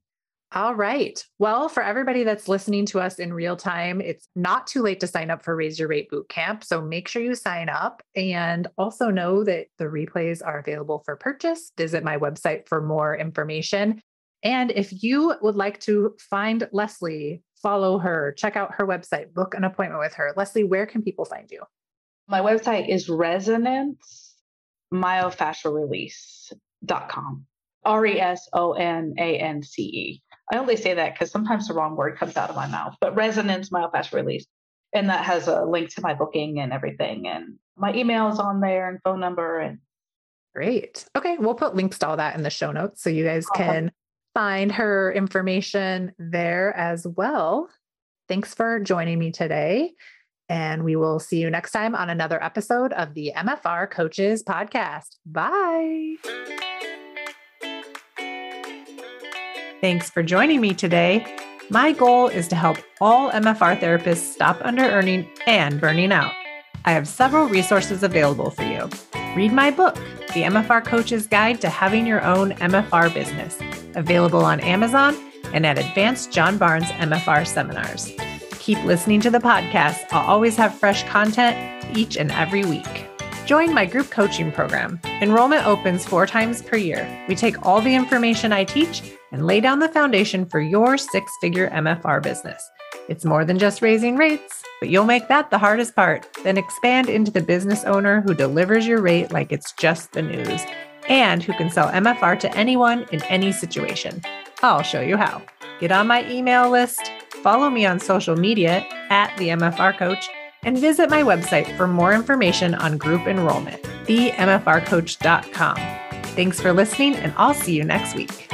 All right. Well, for everybody that's listening to us in real time, it's not too late to sign up for Raise Your Rate Bootcamp. So make sure you sign up and also know that the replays are available for purchase. Visit my website for more information. And if you would like to find Leslie, follow her, check out her website, book an appointment with her. Leslie, where can people find you? My website is resonance myofascialrelease.com. R E S O N A N C E. I only say that because sometimes the wrong word comes out of my mouth, but resonance myofascial release. And that has a link to my booking and everything. And my email is on there and phone number. And great. Okay. We'll put links to all that in the show notes so you guys can find her information there as well. Thanks for joining me today. And we will see you next time on another episode of the MFR Coaches Podcast. Bye. Thanks for joining me today. My goal is to help all MFR therapists stop under earning and burning out. I have several resources available for you. Read my book, The MFR Coach's Guide to Having Your Own MFR Business, available on Amazon and at Advanced John Barnes MFR seminars. Keep listening to the podcast. I'll always have fresh content each and every week. Join my group coaching program. Enrollment opens four times per year. We take all the information I teach and lay down the foundation for your six figure MFR business. It's more than just raising rates, but you'll make that the hardest part. Then expand into the business owner who delivers your rate like it's just the news and who can sell MFR to anyone in any situation. I'll show you how. Get on my email list, follow me on social media at the MFR Coach, and visit my website for more information on group enrollment, themfrcoach.com. Thanks for listening, and I'll see you next week.